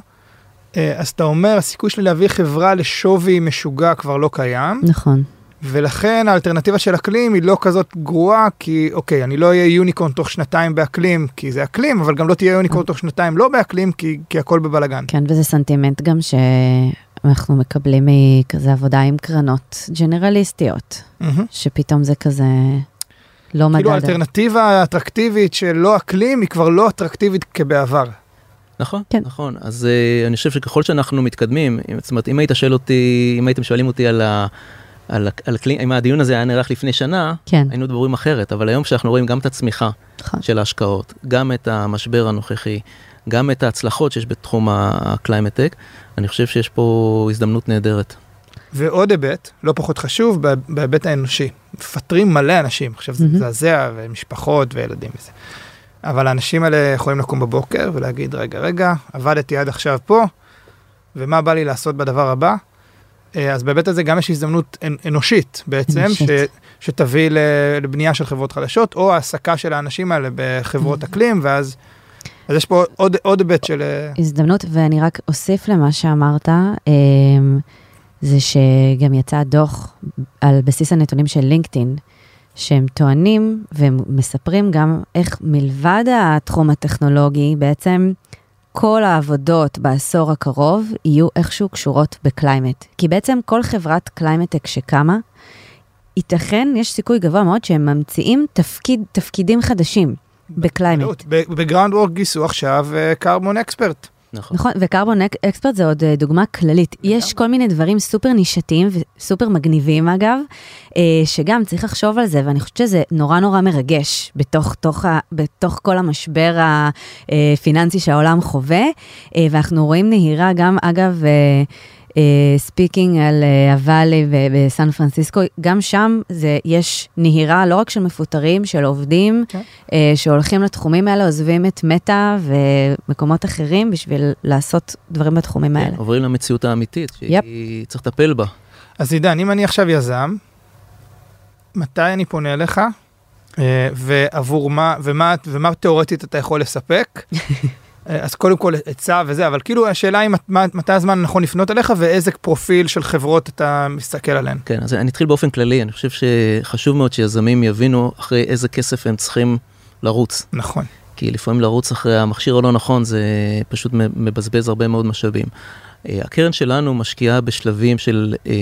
אה, אז אתה אומר הסיכוי שלי להביא חברה לשווי משוגע כבר לא קיים, נכון. ולכן האלטרנטיבה של אקלים היא לא כזאת גרועה, כי אוקיי, אני לא אהיה יוניקורן תוך שנתיים באקלים, כי זה אקלים, אבל גם לא תהיה יוניקורן תוך שנתיים לא באקלים, כי, כי הכל בבלגן. כן, וזה סנטימנט גם שאנחנו מקבלים מכזה עבודה עם קרנות ג'נרליסטיות, מהמם. שפתאום זה כזה לא מדד. כאילו האלטרנטיבה האטרקטיבית של לא אקלים היא כבר לא אטרקטיבית כבעבר. נכון, כן. נכון. אז uh, אני חושב שככל שאנחנו מתקדמים, אם- זאת אומרת, אם היית שואל אותי, אם הייתם שואלים אותי על ה... על, על הקלין, אם הדיון הזה היה נערך לפני שנה, כן, היינו מדברים אחרת, אבל היום כשאנחנו רואים גם את הצמיחה נכון. של ההשקעות, גם את המשבר הנוכחי, גם את ההצלחות שיש בתחום הקליימטק, אני חושב שיש פה הזדמנות נהדרת. ועוד היבט, לא פחות חשוב, בה- בהיבט האנושי. מפטרים מלא אנשים, עכשיו זה. מזעזע, ומשפחות וילדים וזה. אבל האנשים האלה יכולים לקום בבוקר ולהגיד, רגע, רגע, עבדתי עד עכשיו פה, ומה בא לי לעשות בדבר הבא? אה, אז בהיבט הזה גם יש הזדמנות אנ- אנושית בעצם, ש. שתביא לבנייה של חברות חדשות, או העסקה של האנשים האלה בחברות אקלים, ואז אז יש פה עוד היבט של... אה, הזדמנות, ואני רק אוסיף למה שאמרת, אמ, זה שגם יצא דוח על בסיס הנתונים של LinkedIn, שהם טוענים והם מספרים גם איך מלבד התחום הטכנולוגי, בעצם כל העבודות בעשור הקרוב יהיו איכשהו קשורות ב climate. כי בעצם כל חברת קליימטק שקמה, ייתכן, יש סיכוי גבוה מאוד שהם ממציאים תפקיד, תפקידים חדשים ב climate. ב Groundwork גייסו עכשיו carbon expert. נכון. נכון, ו carbon expert זה עוד אה, דוגמה כללית. יש כל מיני דברים סופר נישתיים וסופר מגניבים אגב, אה, שגם צריך לחשוב על זה, ואני חושבת שזה נורא נורא מרגש בתוך, תוך, בתוך כל המשבר הפיננסי שהעולם חווה, אה, ואנחנו רואים נהירה גם, אגב, speaking על אה, ה valley בסן פרנסיסקו, גם שם זה, יש נהירה לא רק של מפוטרים, של עובדים, כן. אה, שהולכים לתחומים האלה, עוזבים את מטא ומקומות אחרים בשביל לעשות דברים בתחומים האלה. עוברים למציאות האמיתית, שהיא צריך לטפל בה. אז עידן, אם אני עכשיו יזם, מתי אני פונה אליך, אה, ועבור מה, ומה, ומה תיאורטית אתה יכול לספק? (laughs) אה, אז קודם כל היצע וזה, אבל כאילו השאלה היא מתי הזמן הנכון לפנות אליך ואיזה פרופיל של חברות אתה מסתכל עליהן. כן, אז אני אתחיל באופן כללי, אני חושב שחשוב מאוד שיזמים יבינו אחרי איזה כסף הם צריכים לרוץ. נכון. כי לפעמים לרוץ אחרי המכשיר הלא נכון זה פשוט מבזבז הרבה מאוד משאבים. אה, הקרן שלנו משקיעה בשלבים של, אה,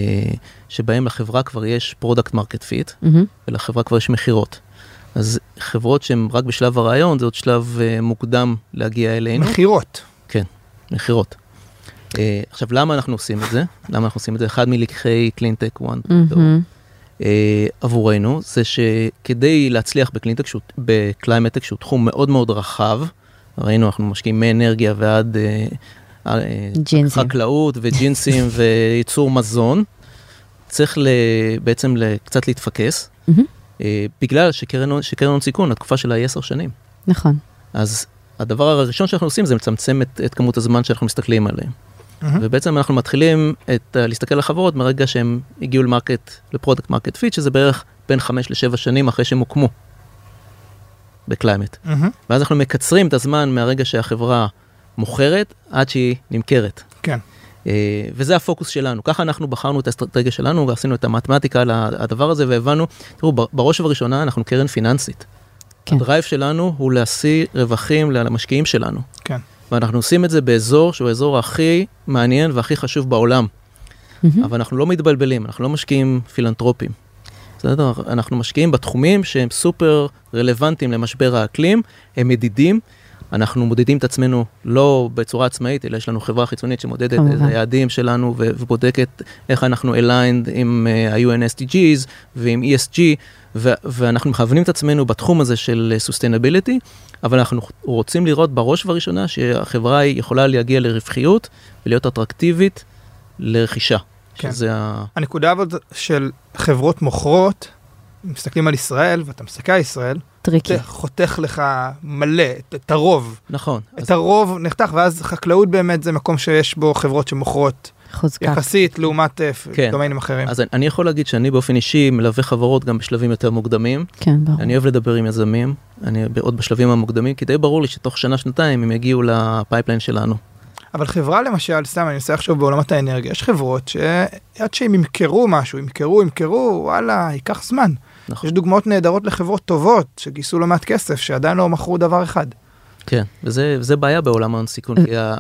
שבהם לחברה כבר יש product market fit. ולחברה כבר יש מכירות. אז חברות שהן רק בשלב הרעיון, זה עוד שלב אה, מוקדם להגיע אלינו. מכירות. מכירות. אה, עכשיו, למה אנחנו עושים את זה? למה אנחנו עושים את זה? אחד מלקחי קלינטק 1 mhm. אה, עבורנו, זה שכדי להצליח בקלינטק, שהוא- ב climatech, שהוא תחום מאוד מאוד רחב, ראינו, אנחנו משקיעים מאנרגיה ועד אה, ג'ינסים. חקלאות וג'ינסים (laughs) וייצור מזון, צריך ל, בעצם ל, קצת להתפקס, mhm. אה, בגלל שקרן הון- שקרן הון סיכון, התקופה שלה היא עשר שנים. נכון. אז הדבר הראשון שאנחנו עושים זה לצמצם את, את כמות הזמן שאנחנו מסתכלים עליהם. mhm. ובעצם אנחנו מתחילים את, ה- להסתכל על החברות מרגע שהם הגיעו ל market, ל product market fit, שזה בערך בין 5 ל-7 שנים אחרי שהם הוקמו ב climate. mhm. ואז אנחנו מקצרים את הזמן מהרגע שהחברה מוכרת עד שהיא נמכרת. כן. אה, וזה הפוקוס שלנו. ככה אנחנו בחרנו את האסטרטגיה שלנו ועשינו את המתמטיקה על הדבר הזה והבנו, תראו, בראש ובראשונה אנחנו קרן פיננסית. כן. ה drive שלנו הוא להשיא רווחים למשקיעים שלנו. כן. ואנחנו עושים את זה באזור שהוא האזור הכי מעניין והכי חשוב בעולם. mhm. אבל אנחנו לא מתבלבלים, אנחנו לא משקיעים פילנטרופיים. בסדר? אנחנו משקיעים בתחומים שהם סופר רלוונטיים למשבר האקלים, הם מדידים. אנחנו מודדים את עצמנו לא בצורה עצמאית, אלא יש לנו חברה חיצונית שמודדת את. היעדים שלנו ו- ובודקת איך אנחנו aligned עם אה, ה-UN ועם ESG, ו- ואנחנו מכוונים את עצמנו בתחום הזה של אה, sustainability, אבל אנחנו רוצים לראות בראש ובראשונה שהחברה היא יכולה להגיע לרווחיות ולהיות אטרקטיבית לרכישה. כן. שזה ה... הנקודה אבל של חברות מוכרות, מסתכלים על ישראל, ואתה מסתכל על ישראל, tricky. חותך לך מלא, את, את הרוב. נכון. אז את הרוב נחתך, ואז חקלאות באמת זה מקום שיש בו חברות שמוכרות חוזקה. יחסית לעומת אה, כן. דומיינים אחרים. אז אני- אני יכול להגיד שאני באופן אישי מלווה חברות גם בשלבים יותר מוקדמים. כן, ברור. אני אוהב לדבר עם יזמים, אני עוד בשלבים המוקדמים, כי די ברור לי שתוך שנה-שנתיים הם יגיעו ל pipeline שלנו. אבל אבל חברה למשל, סתם אני מנסה לחשוב בעולמות האנרגיה, יש חברות שעד שהם ימכרו משהו, ימכרו, ימכרו, וואלה, ייקח זמן. נכון. יש דוגמאות נהדרות לחברות טובות שגייסו לא מעט כסף, שעדיין לא מכרו דבר אחד. כן, וזה, וזה בעיה בעולם ההון סיכון, כי ה-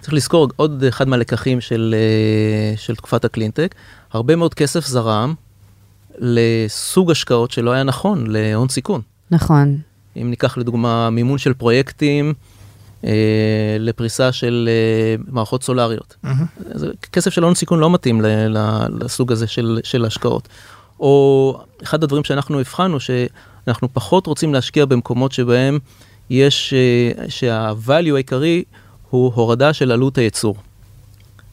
צריך לזכור עוד אחד מהלקחים של, אה, של תקופת הקלינטק, הרבה מאוד כסף זרם לסוג השקעות שלא היה נכון להון סיכון. נכון. אם ניקח לדוגמה מימון של פרויקטים אה, לפריסה של אה, מערכות סולריות. זה כסף של הון סיכון לא מתאים ל- ל- לסוג הזה של, של השקעות. או אחד הדברים שאנחנו הבחנו, שאנחנו פחות רוצים להשקיע במקומות שבהם יש, אה, שה-value העיקרי הוא הורדה של עלות הייצור.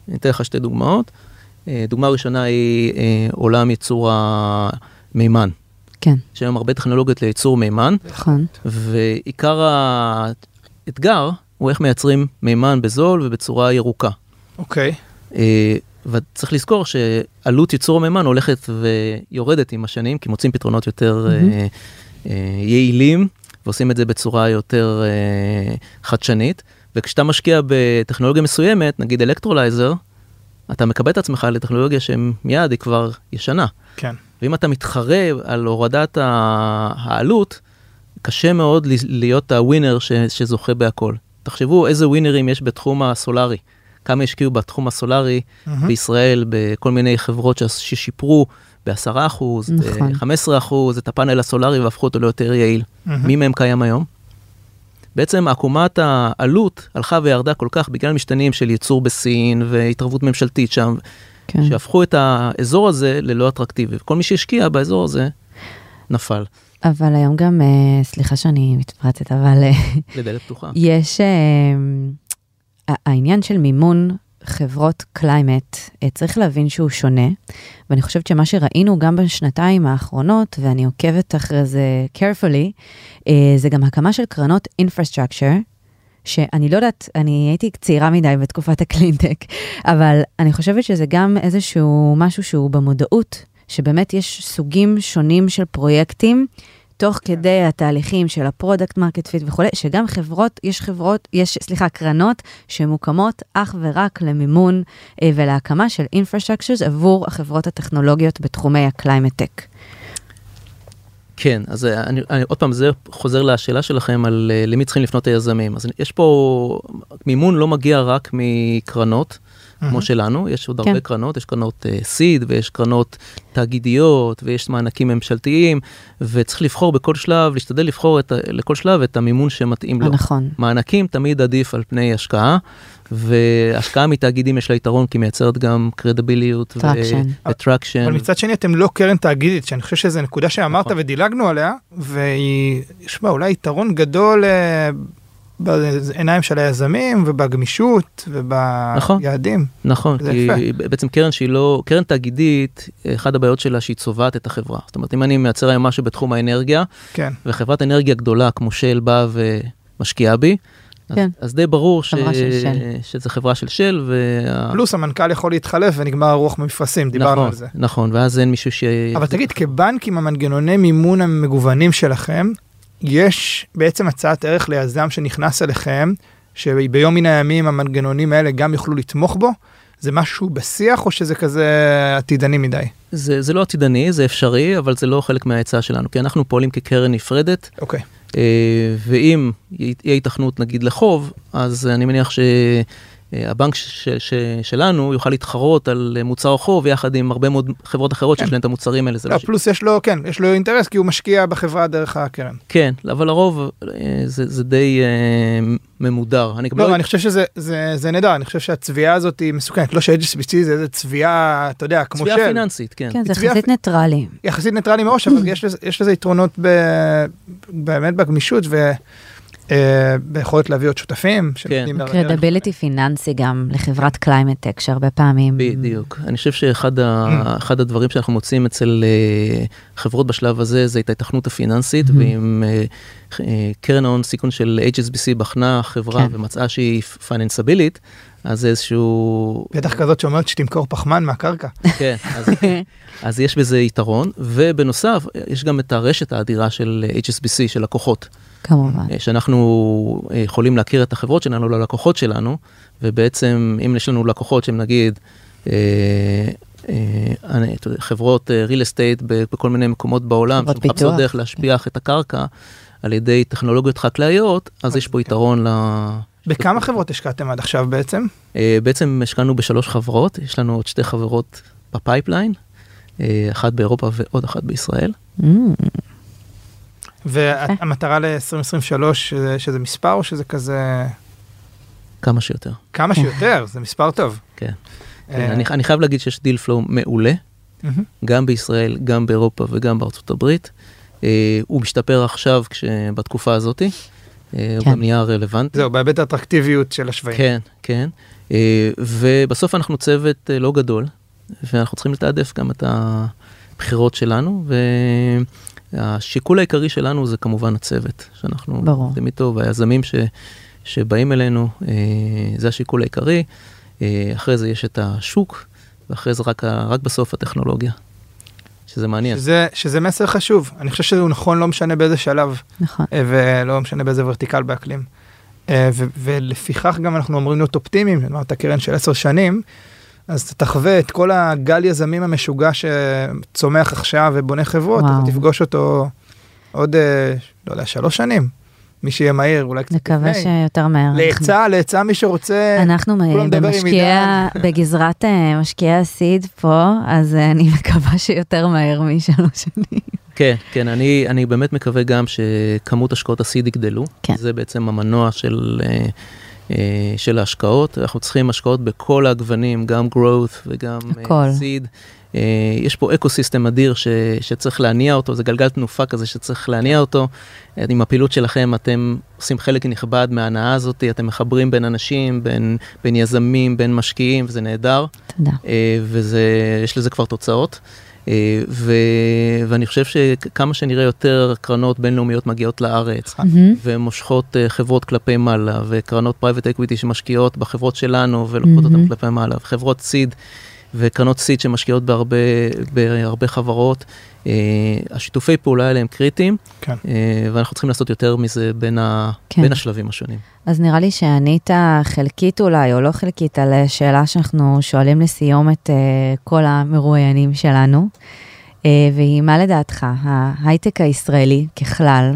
אני אתן לך שתי דוגמאות. אה, דוגמה ראשונה היא אה, עולם ייצור המימן. כן, יש היום הרבה טכנולוגיות לייצור מימן, נכון. ועיקר האתגר הוא איך מייצרים מימן בזול ובצורה ירוקה. אוקיי, אה, וצריך לזכור שעלות ייצור המימן הולכת ויורדת עם השנים, כי מוצאים פתרונות יותר אה, יעילים, ועושים את זה בצורה יותר אה, חדשנית. וכשאתה משקיע בטכנולוגיה מסוימת, נגיד electrolyzer, אתה מקבע את עצמך לטכנולוגיה שמיד היא כבר ישנה. כן. ואם אתה מתחרה על הורדת העלות, קשה מאוד להיות ה winner ש- שזוכה בהכל. תחשבו איזה winnerים יש בתחום הסולארי. כמה השקיעו בתחום הסולארי mhm. בישראל בכל מיני חברות ששיפרו ב-10%, נכון. ב-15% את הפאנל הסולארי והפכו אותו ליותר יעיל. מהמם. מי מהם קיים היום? בעצם עקומת העלות הלכה וירדה כל כך בגלל משתנים של ייצור בסין והתערבות ממשלתית שם, כן. שהפכו את האזור הזה ללא אטרקטיבי. כל מי שהשקיע באזור הזה נפל אבל היום גם, אה, סליחה שאני מתפרצת, אבל אה, לדלת פתוחה. יש אה, העניין של מימון חברות climate, אה, צריך להבין שהוא שונה, ואני חושבת שמה שראינו גם בשנתיים האחרונות, ואני עוקבת אחרי זה carefully, אה, זה גם הקמה של קרנות infrastructure. שאני לא יודעת, אני הייתי צעירה מדי בתקופת הקלינטק, אבל אני חושבת שזה גם איזשהו משהו שהוא במודעות, שבאמת יש סוגים שונים של פרויקטים, תוך כדי התהליכים של ה product market fit וכולי, שגם חברות, יש חברות, יש, סליחה, קרנות שמוקמות אך ורק למימון אה, ולהקמה של infrastructures עבור החברות הטכנולוגיות בתחומי ה climate-tech. כן, אז אה, אני, אני עוד פעם, זה חוזר לשאלה שלכם על אה, למי צריכים לפנות היזמים. אז יש פה, מימון לא מגיע רק מקרנות, כמו שלנו, יש עוד הרבה כן. קרנות, יש קרנות seed ויש קרנות תאגידיות ויש מענקים ממשלתיים, וצריך לבחור בכל שלב, להשתדל לבחור את, לכל שלב את המימון שמתאים לו. נכון. מענקים תמיד עדיף על פני השקעה, והשקעה מתאגידים יש לה יתרון כי מייצרת גם קרדיביליות. ו traction. אבל מצד שני אתם לא קרן תאגידית, שאני חושב שזו נקודה שאמרת נכון. ודילגנו עליה, והיא, יש בה אולי יתרון גדול אה, בעיניים של היזמים ובגמישות נכון. וביעדים. נכון, זה כי יפה. בעצם קרן שהיא לא, קרן תאגידית, אחת הבעיות שלה שהיא צובעת את החברה. זאת אומרת, אם אני מייצר היום משהו בתחום האנרגיה, כן. וחברת אנרגיה גדולה כמו של באה ומשקיעה בי, אז, כן. אז די ברור ש... של. שזה חברה של של, וה... פלוס המנכ"ל יכול להתחלף ונגמר הרוח במפרשים, דיברנו נכון, על זה. נכון, ואז אין מישהו ש... אבל תגיד, כבנק עם המנגנוני מימון המגוונים שלכם, יש בעצם הצעת ערך ליזם שנכנס אליכם, שביום מן הימים המנגנונים האלה גם יוכלו לתמוך בו? זה משהו בשיח או שזה כזה עתידני מדי? זה, זה לא עתידני, זה אפשרי, אבל זה לא חלק מההצעה שלנו, כי אנחנו פועלים כקרן נפרדת, אוקיי. אה, ואם יהיה היתכנות נגיד לחוב, אז אני מניח שהבנק ש- ש- שלנו יוכל להתחרות על מוצר חוב יחד עם הרבה מאוד חברות אחרות כן. שיש להן את המוצרים האלה. זה לא, לא ש... פלוס יש לו, כן, יש לו אינטרס כי הוא משקיע בחברה דרך הקרן. כן, אבל לרוב אה, זה, זה די אה, ממודר. אני גם לא, לא... אני חושב שזה זה, זה נהדר, אני חושב שהצביעה הזאת היא מסוכנת, לא ש-HSBC זה איזה צביעה, אתה יודע, כמו צביעה של, פיננסית, כן. כן, זה הצביע- יחסית ניטרלי. יחסית ניטרלי מראש, אבל יש לזה, יש לזה יתרונות ב, באמת בגמישות וביכולת להביא עוד שותפים. ערך. קרדיביליטי פיננסי גם לחברת climate tech, שהרבה פעמים... בדיוק. אני חושב שאחד ה... אחד הדברים שאנחנו מוצאים אצל אה, חברות בשלב הזה זה את ההיתכנות הפיננסית, Mhm. ואם אה, אה, קרן ההון סיכון של HSBC בחנה חברה כן. ומצאה שהיא financeable־ית, אז זה איזשהו... בטח כזאת שאומרת שתמכור פחמן מהקרקע. כן, אז, (laughs) אז יש בזה יתרון, ובנוסף, יש גם את הרשת האדירה של HSBC, של לקוחות. כמובן. אה, שאנחנו אה, יכולים להכיר את החברות שלנו ללקוחות שלנו, ובעצם אם יש לנו לקוחות שהם נגיד אה, אה, חברות אה, real estate בכל מיני מקומות בעולם, חברות שמחפשות דרך כן. להשביח את הקרקע על ידי טכנולוגיות חקלאיות, אז יש פה כן. יתרון ל... בכמה חברות השקעתם עד עכשיו בעצם? אה, בעצם השקענו בשלוש חברות, יש לנו עוד שתי חברות ב pipeline, אה, אחת באירופה ועוד אחת בישראל. והמטרה ל-2023 שזה, שזה מספר או שזה כזה כמה שיותר. כמה שיותר זה מספר טוב. כן. אה, אני, אני חייב להגיד שיש deal flow מעולה. גם בישראל, גם באירופה וגם בארצות הברית. אה, הוא משתפר עכשיו כש... בתקופה הזאתי, אה, הוא כן. גם נהיה רלוונטי. זהו בהיבט האטרקטיביות של השוואים. כן, כן. ובסוף אנחנו צוות לא גדול, ואנחנו צריכים לתעדף גם את הבחירות שלנו, והשיקול העיקרי שלנו זה כמובן הצוות, שאנחנו ברור. עובדים איתו, והיזמים ש... שבאים אלינו, אה, זה השיקול העיקרי. אה, אחרי זה יש את השוק, ואחרי זה רק, רק בסוף הטכנולוגיה, שזה מעניין. שזה, שזה מסר חשוב אני חושב שהוא נכון לא משנה באיזה שלב נכון. אה, ולא משנה באיזה ורטיקל באקלים. אה, ו- ולפיכך גם אנחנו אמורים להיות אופטימיים, אמרת קרן של עשר שנים, אז אתה תחווה את כל הגל יזמים המשוגע שצומח עכשיו ובונה חברות, וואו. אתה תפגוש אותו עוד, אה, לא יודע, שלוש שנים. מי שיהיה מהיר, אולי קצת נקווה לפני. שיותר מהר. לעצה, לעצה מי שרוצה. אנחנו כולם מדבר עם במשקיע, בגזרת אה, משקיעי הסיד פה, אז אה, אני (laughs) מקווה שיותר מהר משלוש שנים. כן, כן, אני, אני באמת מקווה גם שכמות השקעות הסיד יגדלו. כן. זה בעצם המנוע של, אה, אה, של ההשקעות. אנחנו צריכים השקעות בכל הגוונים, גם growth וגם הכל. סיד. אה, יש פה אקו סיסטם אדיר ש, שצריך להניע אותו, זה גלגל תנופה כזה שצריך להניע אותו. אה, עם הפעילות שלכם אתם עושים חלק נכבד מההנאה הזאת, אתם מחברים בין אנשים, בין, בין יזמים, בין משקיעים, וזה נהדר. תודה. ויש לזה כבר תוצאות. אה, ו, ואני חושב שכמה שנראה יותר קרנות בינלאומיות מגיעות לארץ מהמם. ומושכות אה, חברות כלפי מעלה וקרנות private equity שמשקיעות בחברות שלנו ולוקחות אותן מהמם. כלפי מעלה וחברות seed וקרנות seed שמשקיעות בהרבה, בהרבה חברות. אה, השיתופי פעולה האלה הם קריטיים כן. אה, ואנחנו צריכים לעשות יותר מזה בין, ה, כן. בין השלבים השונים. אז נראה לי שענית חלקית אולי, או לא חלקית, על אה, שאלה שאנחנו שואלים לסיום את אה, כל המרואיינים שלנו, אה, והיא מה לדעתך ההייטק הישראלי ככלל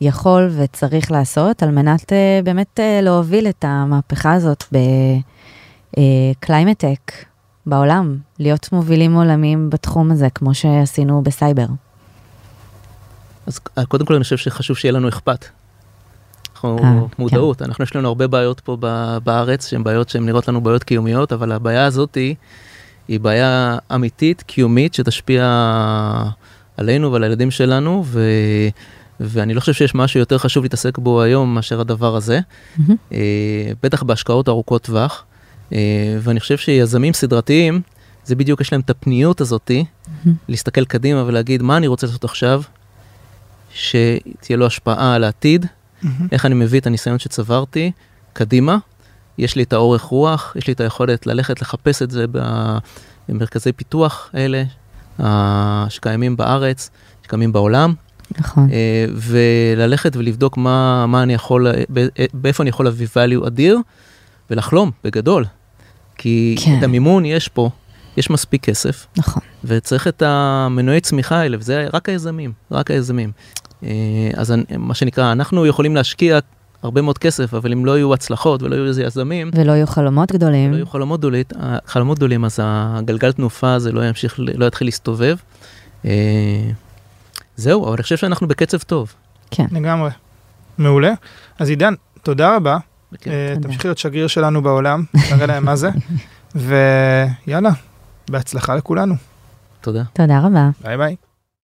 יכול וצריך לעשות על מנת אה, באמת אה, להוביל את המהפכה הזאת ב, climate tech בעולם, להיות מובילים עולמים בתחום הזה, כמו שעשינו בסייבר. אז אה, קודם כל אני חושב שחשוב שיהיה לנו אכפת. אנחנו אה, מודעות, אנחנו יש לנו הרבה בעיות פה בארץ, שהן בעיות שהן נראות לנו בעיות קיומיות, אבל הבעיה הזאת היא, היא בעיה אמיתית, קיומית, שתשפיע עלינו ועל הילדים שלנו, ו... ואני לא חושב שיש משהו יותר חשוב להתעסק בו היום מאשר הדבר הזה. אה, בטח בהשקעות ארוכות טווח, ואני חושב שיזמים סדרתיים, זה בדיוק, יש להם את הפניות הזאתי, מהמם. להסתכל קדימה ולהגיד מה אני רוצה לעשות עכשיו, שתהיה לו השפעה על העתיד, מהמם. איך אני מביא את הניסיון שצברתי קדימה. יש לי את האורך רוח, יש לי את היכולת ללכת לחפש את זה במרכזי פיתוח האלה, אה, שקיימים בארץ, שקיימים בעולם, נכון. אה, וללכת ולבדוק מה, מה אני יכול, ב- באיפה אני יכול להביא value אדיר, ולחלום בגדול. כי כן. את המימון יש פה, יש מספיק כסף, נכון. וצריך את המנועי צמיחה האלה, וזה רק היזמים, רק היזמים. אה, אז מה שנקרא, אנחנו יכולים להשקיע הרבה מאוד כסף, אבל אם לא יהיו הצלחות ולא יהיו איזה יזמים, ולא יהיו חלומות גדולים. לא יהיו חלומות גדולים, חלומות גדולים, אז הגלגל תנופה הזה לא ימשיך, לא יתחיל להסתובב. אה, זהו, אבל אני חושב שאנחנו בקצב טוב. כן. לגמרי. מעולה. אז עידן, תודה רבה. אה. תמשיך להיות שגריר שלנו בעולם, נראה להם מה זה. (laughs) ויאללה, בהצלחה לכולנו. תודה. תודה רבה. ביי ביי.